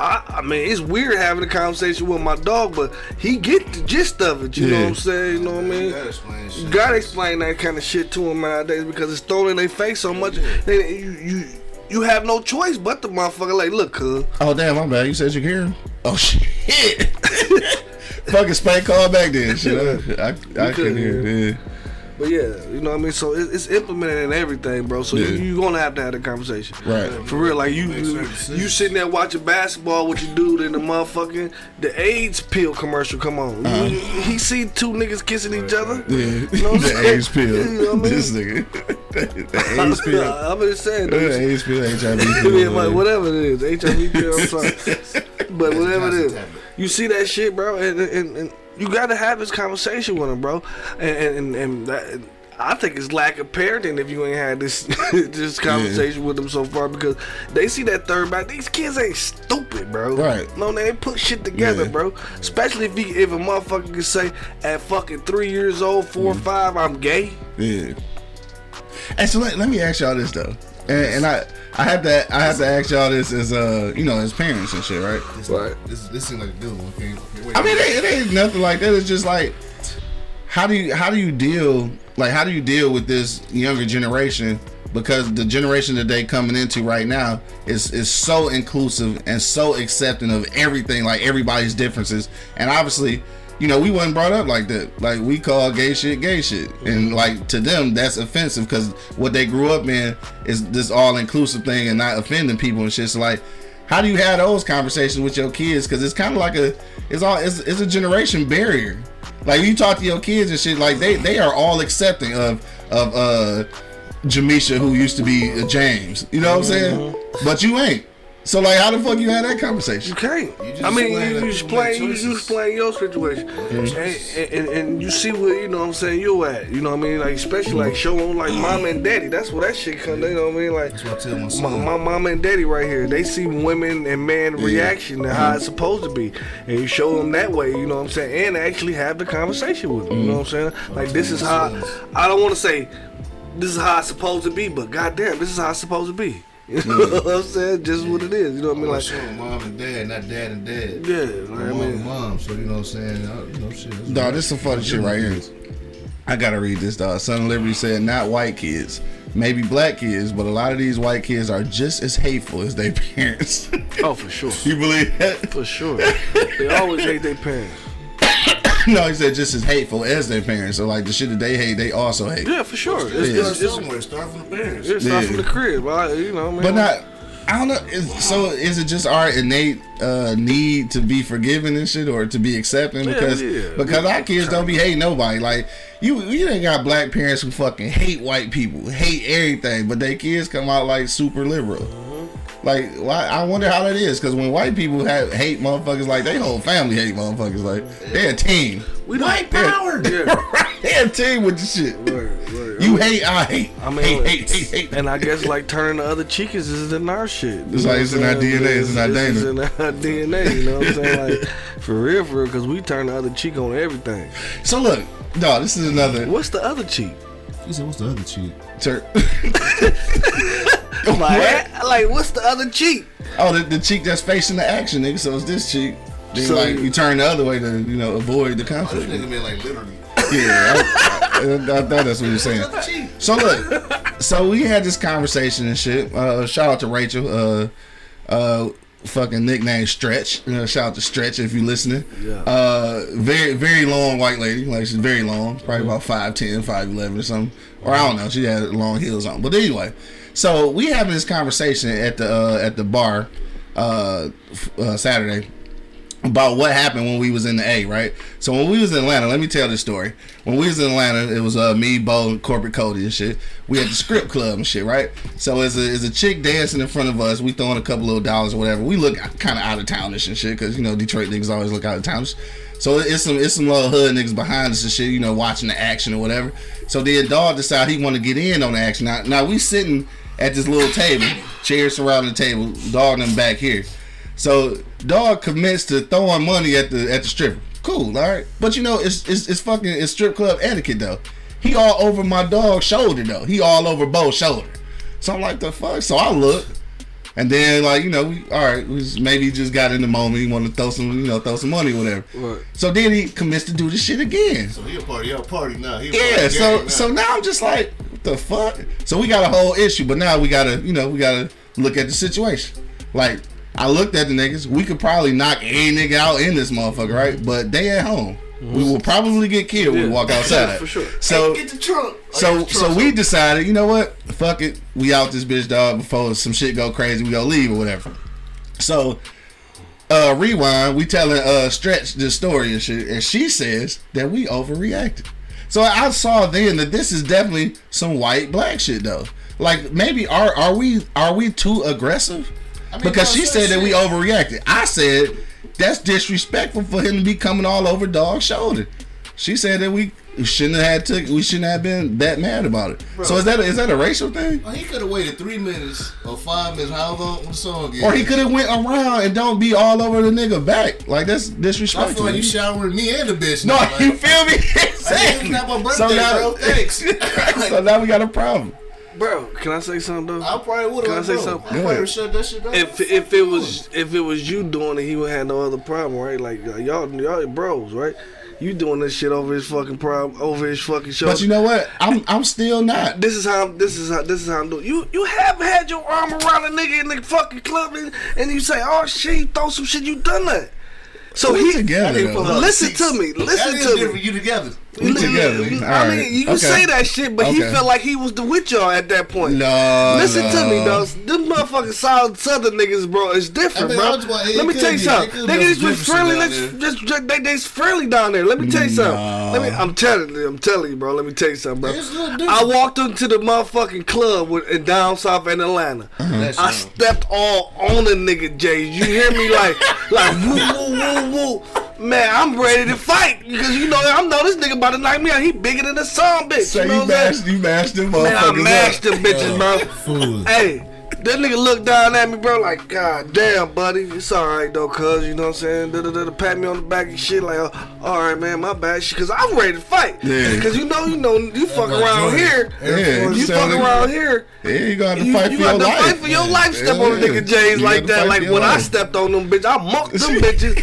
I, I mean, it's weird having a conversation with my dog, but he get the gist of it. You know what I'm saying? You know what I mean? You gotta explain shit. gotta explain that kind of shit to them nowadays because it's thrown in their face so much. They, you, you you have no choice but the motherfucker. Like, look, cuz. Oh damn, my bad. You said you hear him? Oh shit. *laughs* Fucking spank call back then. Shit, *laughs* I, I, I couldn't couldn't hear. it, Yeah. But yeah, you know what I mean. So it, it's implemented in everything, bro. So Yeah. you you gonna have to have the conversation, Right. For real, like you you, you sitting there watching basketball with your dude in the motherfucking the AIDS pill commercial. Come on, Uh-huh. You- he see two niggas kissing each other. Yeah, You know *laughs* what the? AIDS pill. *laughs* You know what I mean? This nigga, *laughs* the AIDS pill. I'm just saying. The dude. AIDS pill, HIV pill. mean, like, whatever it is, HIV pill, I'm sorry. but whatever it is, you see that shit, bro, and, and, and you got to have this conversation with him, bro, and and, and that, I think it's lack of parenting if you ain't had this *laughs* this conversation with them so far because they see that third back. These kids ain't stupid, bro. Right. No, they ain't put shit together, Yeah. bro. Especially if he, if a motherfucker can say at fucking three years old, four or Mm-hmm. five, I'm gay. Yeah. And so let, let me ask y'all this though, and, and I I have to I have to ask y'all this as uh you know as parents and shit, right? This, Right. this, this seems like a good one. Okay, wait, I mean, it ain't, it ain't nothing like that. It's just like, how do you how do you deal like how do you deal with this younger generation? Because the generation that they coming into right now is is so inclusive and so accepting of everything, like everybody's differences. And obviously, you know, we wasn't brought up like that. Like we call gay shit gay shit, and like to them that's offensive because what they grew up in is this all inclusive thing and not offending people and shit. So like how do you have those conversations with your kids? Because it's kind of like a, it's all, it's, it's a generation barrier. Like you talk to your kids and shit, like they they are all accepting of of uh Jamisha who used to be James. You know what I'm saying? But you ain't. So like, how the fuck you had that conversation? You can't. You just I mean, explain you, you people explain, you, you choices. explain your situation, and, and, and, and you see where you know what I'm saying you at. You know what I mean? Like especially like showing like mom and daddy. That's where that shit come. You know what I mean? Like I my my, my mom and daddy right here. They see women and man reaction and how it's mm-hmm. supposed to be, and you show them that way. You know what I'm saying? And actually have the conversation with them. You know what I'm saying? Mm-hmm. Like this is how. I don't want to say this is how it's supposed to be, but goddamn, this is how it's supposed to be. *laughs* You know what I'm saying? Just what it is. You know what I mean? Like, Like. show mom and dad, not dad and dad. Yeah, like, I mom mean, and mom. So you know what I'm saying? I, you know, shit. that's Dog, right. this some funny shit right here. I gotta read this, dog. Son of Liberty said, not white kids, maybe black kids, but a lot of these white kids are just as hateful as their *laughs* parents. oh, for sure. *laughs* you believe that? For sure. they always hate their parents. *laughs* no, he said just as hateful as their parents. So like the shit that they hate, they also hate. Yeah, for sure. It's, Yeah. it's, it's, somewhere. Start from the parents. it's not Yeah. from the crib, right? You know, man. But not. I don't know. Is, so is it just our innate uh, need to be forgiven and shit, or to be accepting? Yeah, Because yeah. because our kids don't be hating nobody. Like you, you ain't got black parents who fucking hate white people, hate everything, but their kids come out like super liberal. Like why? I wonder how that is. Because when white people have hate motherfuckers, like they whole family hate motherfuckers. Like they're a team. we don't, White power. *laughs* Yeah. they're a team with the shit. Right, right. You hate, I hate. I mean, hate, hate, hate, hate. and I guess like turning the other cheek is, is in our shit. It's like it's in our DNA, it's in our *laughs* It's DNA. in our DNA. You know what I'm saying? Like *laughs* for real, for real, because we turn the other cheek on everything. So look, no, this is another. What's the other cheek? He said, "What's the other cheek?" Tur- Like, like what's the other cheek? oh, the, the cheek that's facing the action, nigga. So it's this cheek. Then So like you- you turn the other way to you know avoid the This conflict. nigga meant like literally. Yeah, I, I, I thought that's what you're saying. So look, so we had this conversation and shit. Uh, shout out to Rachel. Uh, uh, fucking nickname Stretch. You know, shout out to Stretch if you're listening. Yeah. Uh, very very long white lady. Like she's very long, probably about 5'10", 5'11", or something. Or I don't know. She had long heels on. But anyway, so we having this conversation at the uh, at the bar uh, uh, Saturday about what happened when we was in the A, right? So when we was in Atlanta, let me tell this story. When we was in Atlanta, it was uh, me, Bo, and corporate Cody and shit. We had the script club and shit, right? So as a, as a chick dancing in front of us, we throwing a couple little dollars or whatever. We look kind of out of townish and shit because you know Detroit niggas always look out of townish. So it's some it's some little hood niggas behind us and shit, you know, watching the action or whatever. So then dog decide he want to get in on the action. Now, now we sitting at this little table, chairs surrounding the table, dog and them back here. So dog commits to throwing money at the at the stripper. Cool, all right. But you know, it's it's, it's fucking it's strip club etiquette though. He all over my dog's shoulder though. He all over both shoulder. So I'm like the fuck. So I look. And then, like you know, we, all right, we just, maybe he just got in the moment. He wanted to throw some, you know, throw some money, whatever. Right. So then he commits to do the shit again. So he a party, y'all party now. He a Yeah. party So now. so now I'm just like, what the fuck? So we got a whole issue, but now we gotta, you know, we gotta look at the situation. Like I looked at the niggas. We could probably knock any nigga out in this motherfucker, right? But they at home. We will probably get killed when we walk *laughs* outside. Yeah, for sure. So Hey, get the trunk. so Like, the so we decided, you know what? Fuck it. We out this bitch dog before some shit go crazy, we go leave or whatever. So uh rewind, we telling uh stretch this story and shit, and she says that we overreacted. So I saw then that this is definitely some white black shit though. Like maybe are are we are we too aggressive? I mean, because she said that we overreacted. I said that's disrespectful for him to be coming all over dog's shoulder. She said that we shouldn't have had to. We shouldn't have been that mad about it. So is that a, is that a racial thing? Oh, he could have waited three minutes or five minutes. How long the song is? Or he could have went around and don't be all over the nigga back. Like that's disrespectful. I feel disrespectful. like you showering me and the bitch. no, now, *laughs* like, you feel me? *laughs* Exactly. it's not my birthday, So now, bro. *laughs* Thanks. so now we got a problem. Bro, can I say something though? I probably would have. Can I have. say bro. something? I probably shut that shit down. if if it was if it was you doing it, he would have no other problem, right? Like uh, y'all y'all bros, right? You doing this shit over his fucking problem, over his fucking show. But you know what? I'm I'm still not. this is how this is how this is how I'm doing. You you have had your arm around a nigga in the fucking club and, and you say, "Oh shit, you throw some shit, you done that." So We he together, I didn't though. pull up Listen seats. to me, listen that is to me. different. You together. We together. I mean, right. you can Okay. say that shit, but he felt like he was the with y'all at that point. No. Listen to me, though. dog. Them motherfucking solid southern niggas, bro, it's different, I mean, bro. I was Let me tell you something. it could They be just was difference friendly. Let's just, just they they's friendly down there. Let me tell you something. Let me. I'm telling you. I'm telling you, bro. Let me tell you something, bro. It's different. I walked into the motherfucking club with, in down south in Atlanta. That's I stepped all on the nigga Jay. You hear me like like *laughs* woo woo woo woo. Man, I'm ready to fight because you know I know this nigga about to knock me out. He bigger than the son bitch. So you know you what I'm saying? mashed you mashed them Man, I mashed up. them bitches, bro. Fool. Hey, that nigga looked down at me, bro, like, God damn, buddy. It's alright, though, cuz, you know what I'm saying? Da, da, da, da, pat me on the back and shit, like, oh, alright, man, my bad. Because I'm ready to fight. Yeah. Because you know, you know, you fuck Like around Jordan. here. Yeah, You fuck around here. Yeah, you got to You, fight you for got your to life. fight for your life. Step Yeah, on a nigga J's like that. Like when your I stepped on them bitch, I mucked them *laughs* bitches.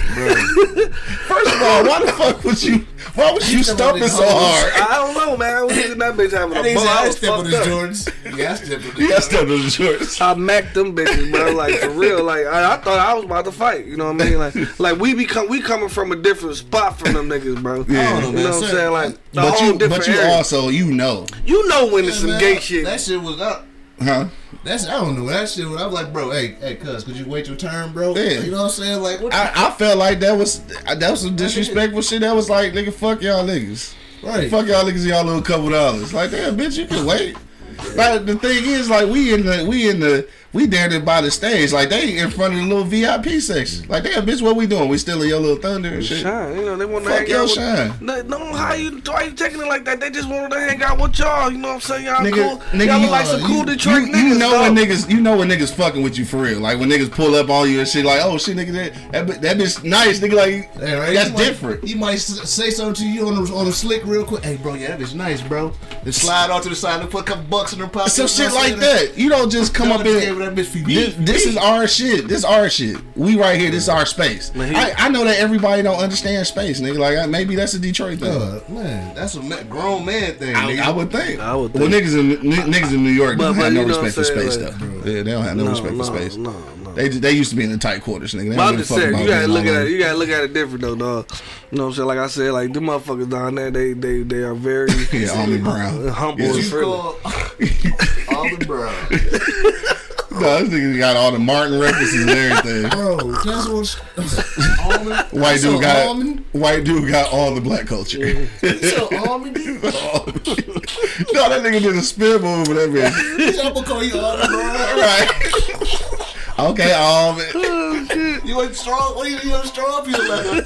First of all, why the fuck was you? Why was you stepped on stomping so hard? I don't know, man. I was in that bitch having a nigga ball. I I was step on fucked his up. Jordans. Yeah, I stepped on You *laughs* got his stepped on the shorts. I macked them bitches, bro. Like for real. Like I, I thought I was about to fight. You know what I mean? Like *laughs* like we become we coming from a different spot from them niggas, bro. Yeah. I don't know, You know what I'm Sir, saying? Like the But whole you, different but you area. also, you know, you know when it's Yeah, some man, gay shit. That shit was up. huh? That's I don't know. That shit was. I was like, bro, hey, hey, cuz, could you wait your turn, bro? Yeah. You know what I'm saying? Like, what? I, I felt like that was that was some disrespectful shit. That was like, nigga, fuck y'all niggas. right. Fuck y'all niggas, y'all little couple dollars. Like, damn, bitch, you can wait. Like the thing is, like we in the we in the we down there by the stage, like they in front of the little VIP section. Like, damn, bitch, what we doing? We still in your little thunder and shit. Shine, you know they want to Fuck hang your out. shine. With, no, no, how you why you taking it like that? They just wanted to hang out with y'all. You know what I'm saying? Y'all Nigga- cool. nigga, y'all look like some cool you- Detroit you, niggas. you know dog. when niggas, you know when niggas fucking with you for real. Like when niggas pull up on you and shit, like, oh shit, nigga, that that, that bitch nice, nigga. Like Yeah, right? that's You might- different. He might say something to you on the on the slick real quick. Hey, bro, yeah, that bitch nice, bro. Then slide off to the side and put a couple bucks in her pocket. Some you shit like that. You don't just come up just in. that bitch for This, me. this is our shit. This our shit. We right here. This is our space. Man, he- I, I know that everybody don't understand space, nigga. Like I, maybe that's a Detroit thing. Uh, man, that's a ma- grown man thing. I, nigga. I would think. I would Well, niggas in n- niggas in New York But- don't have no respect for space, saying, though. Yeah, they don't have no, No, respect no, for space. no, no. They they used to be in the tight quarters, nigga. They But I'm just saying, you gotta look at it. You gotta look at it different though, dog. You know what I'm saying? Like I said, like the motherfuckers down there, they they they are very *laughs* Yeah, Army Brown. humble Yeah. and You friendly. call *laughs* Brown, *laughs* No, this nigga got all the Martin references and everything. *laughs* bro. That's what almond. White dude got almond. white dude got all the black culture. You saw *laughs* almond. dude? *laughs* no, that nigga did a spin move and that bitch. I'm gonna call you almond, bro. Right. okay, um, You ain't strong. What do you, you ain't strong people like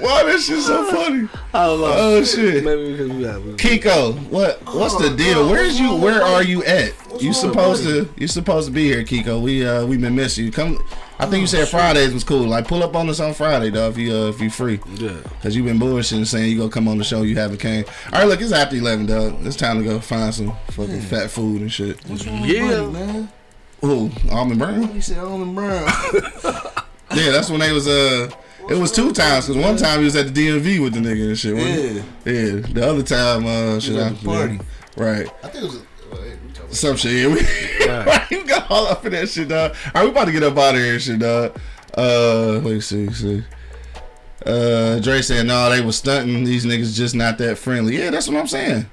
Why this shit so funny? I don't know. Oh shit. Maybe because we have. Kiko, what what's the Oh, deal? no, Where's you where are you at? What's You wrong supposed to you supposed to be here, Kiko. We uh we been missing you. Come I think you said Fridays was cool. Like pull up on us on Friday though if you uh, if you free. Yeah. Cause you been bullshitting saying you gonna come on the show, you haven't came. All right, look, it's after eleven, dog. It's time to go find some fucking fat food and shit. What's wrong with Yeah. buddy, man? Ooh, almond brown. He said Almond Brown. *laughs* Yeah, that's when they was uh. It was two times because one time he was at the DMV with the nigga and shit. wasn't it? Yeah. The other time, uh, shit, at I- the party. Right. I think it was. A, well, hey, we talking about- Some shit. Yeah, we, *laughs* right. *laughs* you got all up in that shit, dog. All right, we about to get up out of here, and shit, dog. Uh, let me see, see. Uh, Dre said, no, they was stunting. These niggas just not that friendly. Yeah, that's what I'm saying.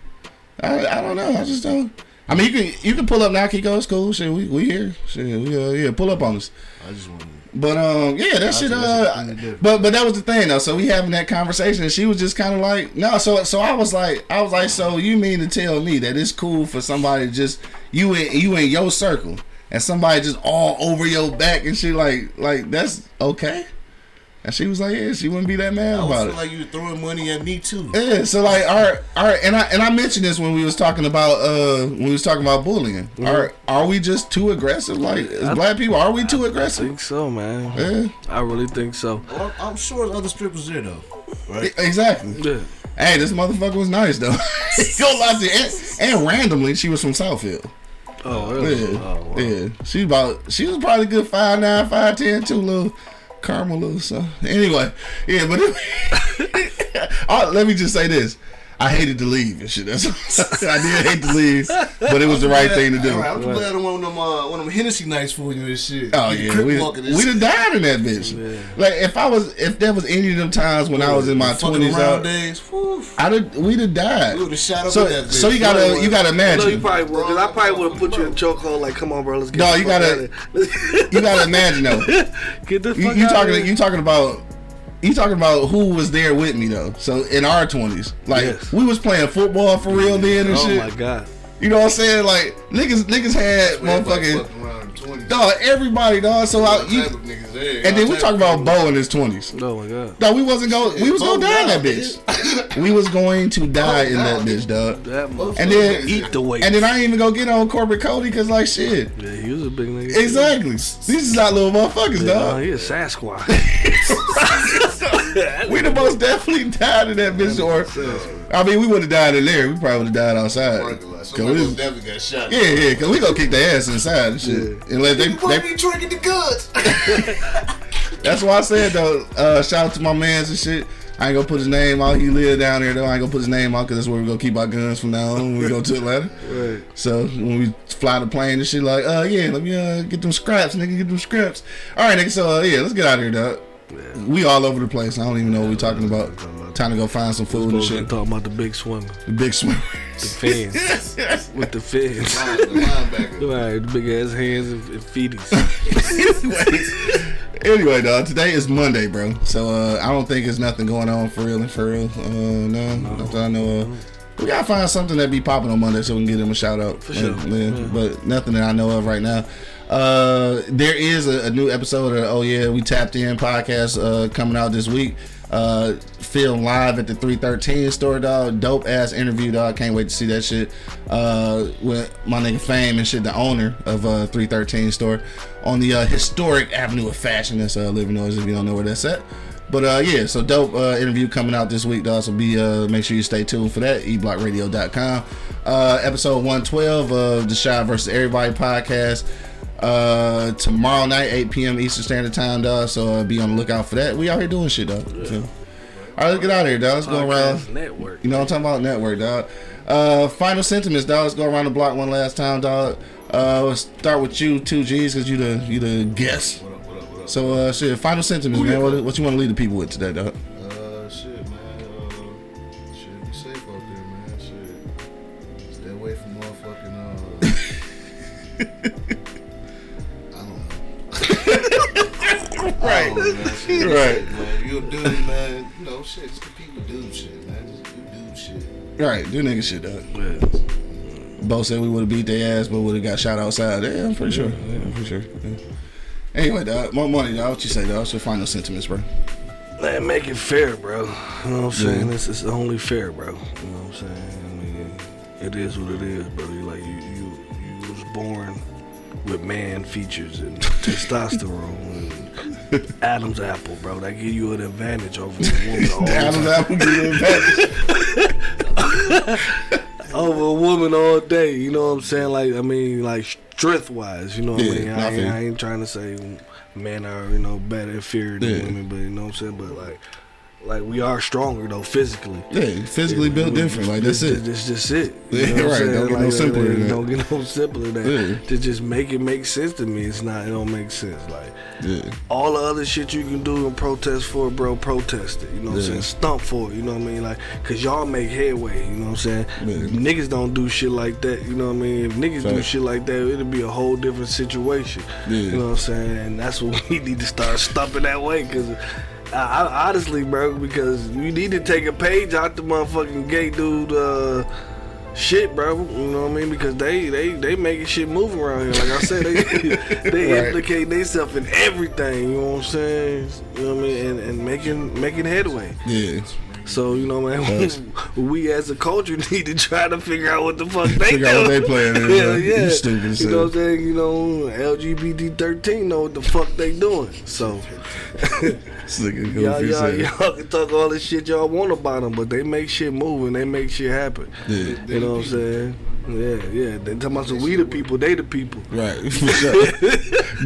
I, I don't know. I just don't. I mean, you can you can pull up now, Kiko. It's cool. Shit, we we here. Shit, we uh, yeah, pull up on us. I just want to. But um, yeah, that shit. Uh, but but that was the thing though. So we having that conversation, and she was just kind of like, no. So so I was like, I was like, so you mean to tell me that it's cool for somebody just you in you in your circle and somebody just all over your back and shit like like that's okay? And she was like, yeah, she wouldn't be that mad I about feel it. like you were throwing money at me too. Yeah, so like, our our and I and I mentioned this when we was talking about uh when we was talking about bullying. Are are we just too aggressive? Like as black people, are we too I aggressive? think so, man. Yeah, I really think so. Well, I'm sure there's other strippers there though, right? exactly. Yeah. Hey, this motherfucker was nice though. Go lie to you. And, and randomly, she was from Southfield. Oh, really? Yeah, Oh, wow. yeah. She about she was probably a good five nine, five ten, two little little so. Anyway, yeah, but *laughs* oh, let me just say this. I hated to leave and shit. That's *laughs* I did hate to leave, but it was the right thing to do. All right, I'm glad one of them, uh, one of them Hennessy nights for you and shit. Oh You yeah, We, we'd have died in that bitch. Like if I was, if there was any of them times when I was in my twenties, around days. Whew. I'd have, we'd have died. We would've shot up So, that bitch. so you gotta, you gotta No, you imagine. probably would, because I probably would have put you in a chokehold. Like, come on, bro, let's get. No, the you fuck gotta- outta here. You gotta imagine though. *laughs* get the fuck You, you outta talking, here. you talking about. You talking about who was there with me though? So in our twenties, like Yes. we was playing football for real then and Oh shit. my god. You know what I'm saying? Like niggas, niggas had Everybody motherfucking around 20s. dog. Everybody dog. So I, All you, type of niggas there, and then we type talk about. Bo in his twenties. Oh my god. No, we wasn't going. We was gonna die in that bitch. *laughs* we was going to die in that bitch, dog. That motherfucker. And then eat the weight. And then I ain't even gonna get on corporate Cody because like shit. yeah, he was a big nigga. Exactly. These is not little motherfuckers, Yeah, dog. he a Sasquatch. *laughs* *laughs* We the most definitely died in that bitch, or I mean, we would have died in there. We probably would have died outside. Parking lot. 'Cause Somebody we- most definitely got shot. yeah, yeah, cause we gonna kick their ass inside and shit. Unless they, You supposed they, be drinking the goods. *laughs* that's why I said though. Uh, shout out to my mans and shit. I ain't gonna put his name out. He live down there though. I ain't gonna put his name out because that's where we gonna keep our guns from now on when we go to Atlanta. right. So when we fly the plane and shit, like, uh, yeah, let me uh get them scraps, nigga, get them scraps. All right, nigga. So uh, yeah, let's get out of here, dog. We all over the place. I don't even know what we're talking about. Time to go find some food and Supposed to shit. talking about the big swimmer, The big swim. the fins *laughs* with the fins. the linebacker. Right, the big ass hands and, and feeties. *laughs* Anyway, dog. Today is Monday, bro. So uh, I don't think there's nothing going on for real and for real. Uh, no, not that I know of. We gotta find something that be popping on Monday so we can give them a shout out. For sure. yeah, But nothing that I know of right now. Uh, there is a, a new episode of Oh Yeah We Tapped In podcast uh, coming out this week. Uh, filmed live at the 313 store, dog. Dope ass interview, dog. Can't wait to see that shit. Uh, with my nigga Fame and shit, the owner of uh 313 store on the uh, historic Avenue of Fashion. That's uh, Livernois if you don't know where that's at. But uh, yeah, so dope uh, interview coming out this week, dog. So be uh, make sure you stay tuned for that. eblockradio.com. Uh, episode 112 of the Shy versus Everybody podcast. Uh, tomorrow night, 8 p.m. Eastern Standard Time, dog. So uh, be on the lookout for that. We out here doing shit, dog. So, all right, let's get out of here, dog. Let's go around. Network. You know what I'm talking about? Network, dog. Uh, final sentiments, dog. Let's go around the block one last time, dog. Uh, let's start with you, two G's, cause you the you the guest. What up, what up, what up? So, uh, shit. Final sentiments, man. What, what you want to leave the people with today, dog? Shit. Just compete with dude shit, man. Just do dude shit. Right, do nigga shit, dog. Yeah. both said we would have beat their ass, but would have got shot outside. Yeah, I'm pretty sure. Yeah, I'm pretty sure. Yeah. Anyway, dog, more money, dog. What you say, dog? What's your final sentiments, bro? Man, make it fair, bro. You know what I'm saying? This is only fair, bro. You know what I'm saying? I mean, it is what it is, bro. You like you you you was born with man features and *laughs* testosterone Adam's apple, bro. That give you an advantage over a woman. *laughs* Adam's apple give you a advantage. *laughs* over a woman all day. You know what I'm saying? Like I mean, like strength wise. You know what Yeah, I mean? I I, ain't. I ain't trying to say men are you know better inferior than Yeah. women, but you know what I'm saying? But like, like we are stronger though physically. Yeah, physically built different. Like that's it. That's just it. Yeah, You know right. Don't get no simpler like, than *laughs* that. Don't get no simpler than that. Yeah. To just make it make sense to me, it's not. It don't make sense. Like Yeah, all the other shit you can do and protest for, bro, protest it. You know what Yeah. I'm saying? Stump for it. You know what I mean? Like, cause y'all make headway. You know what I'm saying? Yeah. Niggas don't do shit like that. You know what I mean? If niggas do shit like that, it'll be a whole different situation. Yeah. You know what I'm saying? And that's what *laughs* we need to start stumping that way. Cause I, honestly, bro, because you need to take a page out the motherfucking gay dude. Uh, Shit, bro. You know what I mean? Because they they they making shit move around here. Like I said, they *laughs* they Right. implicate themselves in everything. You know what I'm saying? You know what I mean? And, and making making headway. yeah. So you know, man, Facts. *laughs* we as a culture *laughs* need to try to figure out what the fuck they Figure out what they playing in, *laughs* yeah, bro. yeah. You stupid You know what I'm saying? You know, LGBT thirteen know what the fuck they doing. So y'all, y'all, y'all can talk all this shit y'all want about them, but they make shit move and they make shit happen. Yeah. You know what I'm saying? Yeah, yeah. They talking about some we the people, they the people. Right, for sure.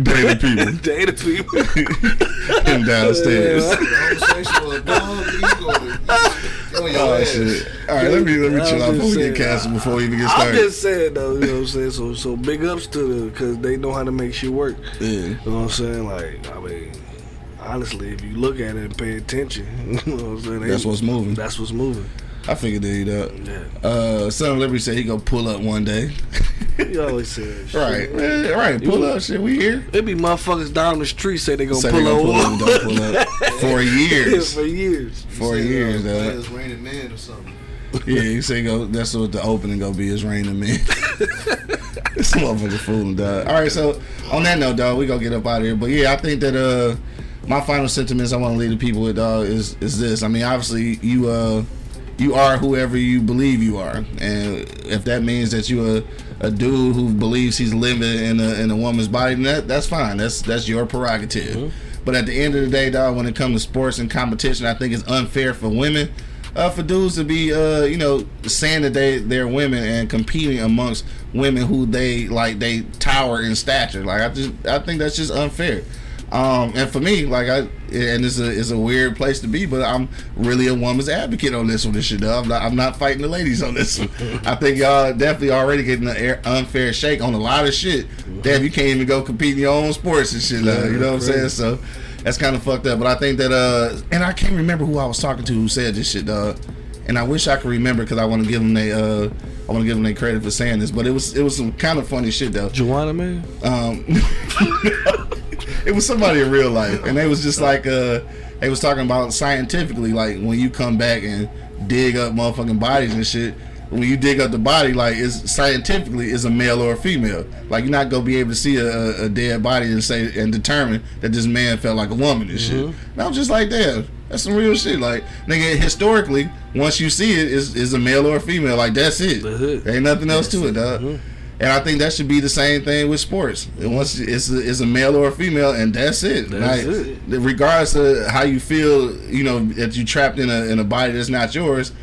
Daily people They the people. *laughs* and *laughs* downstairs. Yeah. Homosexual dog, you go to you on your Oh shit! All right, let me let me I'm chill out just before we get canceled. Before we even get started. I'm just saying though, you know what I'm saying? So so big ups to them because they know how to make shit work. Yeah, You know what I'm saying? Like, I mean, honestly, if you look at it and pay attention, *laughs* you know what I'm saying? They- that's what's moving. that's what's moving. I figured they'd. Uh, Son of Liberty said he gonna pull up one day. *laughs* he always say that *laughs* shit. right, man, right. Pull up, shit. We here. It be motherfuckers down the street say they gonna Say pull they gonna up. pull up, don't pull up *laughs* for years. for years. For years, play dog. as Raining Man or something. Yeah, you say go. That's what the opening gonna be. Is raining man. this motherfucker fooling, dog. All right, so on that note, dog, we gonna get up out of here. But yeah, I think that uh, my final sentiments I want to leave the people with, dog, is is this. I mean, obviously you uh, you are whoever you believe you are, and if that means that you a a dude who believes he's living in a in a woman's body, then that that's fine. That's that's your prerogative. But at the end of the day, dog, when it comes to sports and competition, I think it's unfair for women uh, for dudes to be, uh, you know, saying that they they're women and competing amongst women who they like they tower in stature. Like I just I think that's just unfair. Um, and for me, like I and it's a it's a weird place to be, but I'm really a woman's advocate on this one. This shit, dog. I'm not, I'm not fighting the ladies on this one. I think y'all definitely already getting an air- unfair shake on a lot of shit. Damn, you can't even go compete in your own sports and shit. uh, you know what I'm saying? So that's kind of fucked up. But I think that uh, and I can't remember who I was talking to who said this shit, dog. And I wish I could remember because I want to give them they uh, I want to give them their credit for saying this. But it was it was some kind of funny shit though. Joanna, man. Um, *laughs* *laughs* *laughs* it was somebody in real life, and they was just like uh, they was talking about scientifically, like when you come back and dig up motherfucking bodies and shit. When you dig up the body, like is scientifically is a male or a female. Like you're not gonna be able to see a, a, dead body and say and determine that this man felt like a woman and shit. And I'm just like, damn, that's some real shit. Like nigga, historically, once you see it, is is a male or a female. Like that's it. There ain't nothing else to it, dog. And I think that should be the same thing with sports. Once it's a, it's a male or a female, and that's it. That's like, it. Regardless of how you feel, you know, that you trapped in a in a body that's not yours.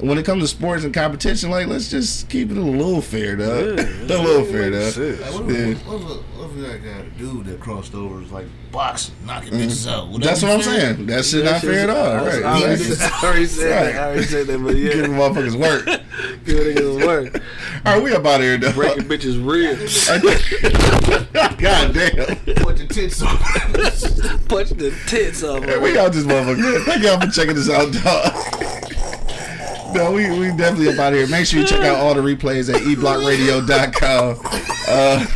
When it comes to sports and competition, like let's just keep it a little fair, dog. Yeah, *laughs* a little fair, That's dog. Like, what, Yeah. if, what, if, what if that got a dude that crossed over is like boxing, knocking mm. bitches out? Would that That's what I'm fair? saying. That shit not fair at shit's- all. I, Right? I, already, I already said Right. that. I already said that, but Giving yeah, motherfuckers work. *laughs* good niggas work. *laughs* All right, we up out of here, dog. Breaking bitches ribs, God damn. Put the tits on. punch the tits off. Hey, we out this motherfucker. Thank y'all for checking this out, dog. No, we, we definitely up out here. Make sure you check out all the replays at eblockradio.com. Uh,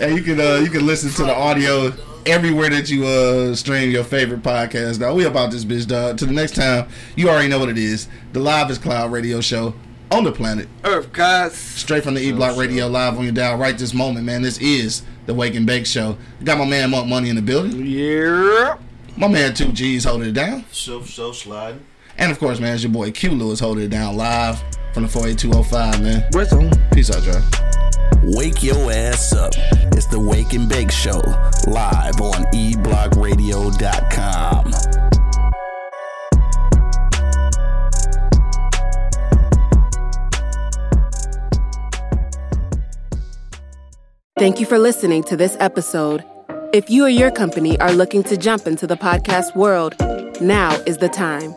*laughs* and you can uh, you can listen to the audio everywhere that you uh, stream your favorite podcast. Now we about this bitch, dog. To the next time, you already know what it is. The Live is Cloud Radio Show. on the planet. Earth, guys. Straight from the E Block Radio live on your dial right this moment, man. This is the Wake and Bake Show. Got my man Monk Money in the building. Yeah. My man Two G's holding it down. So so sliding. And of course, man, it's your boy Q Lewis holding it down live from the 48205, man. Where's on? Peace out, y'all. Wake your ass up. It's the Wake and Bake Show, live on eblockradio.com. Thank you for listening to this episode. If you or your company are looking to jump into the podcast world, now is the time.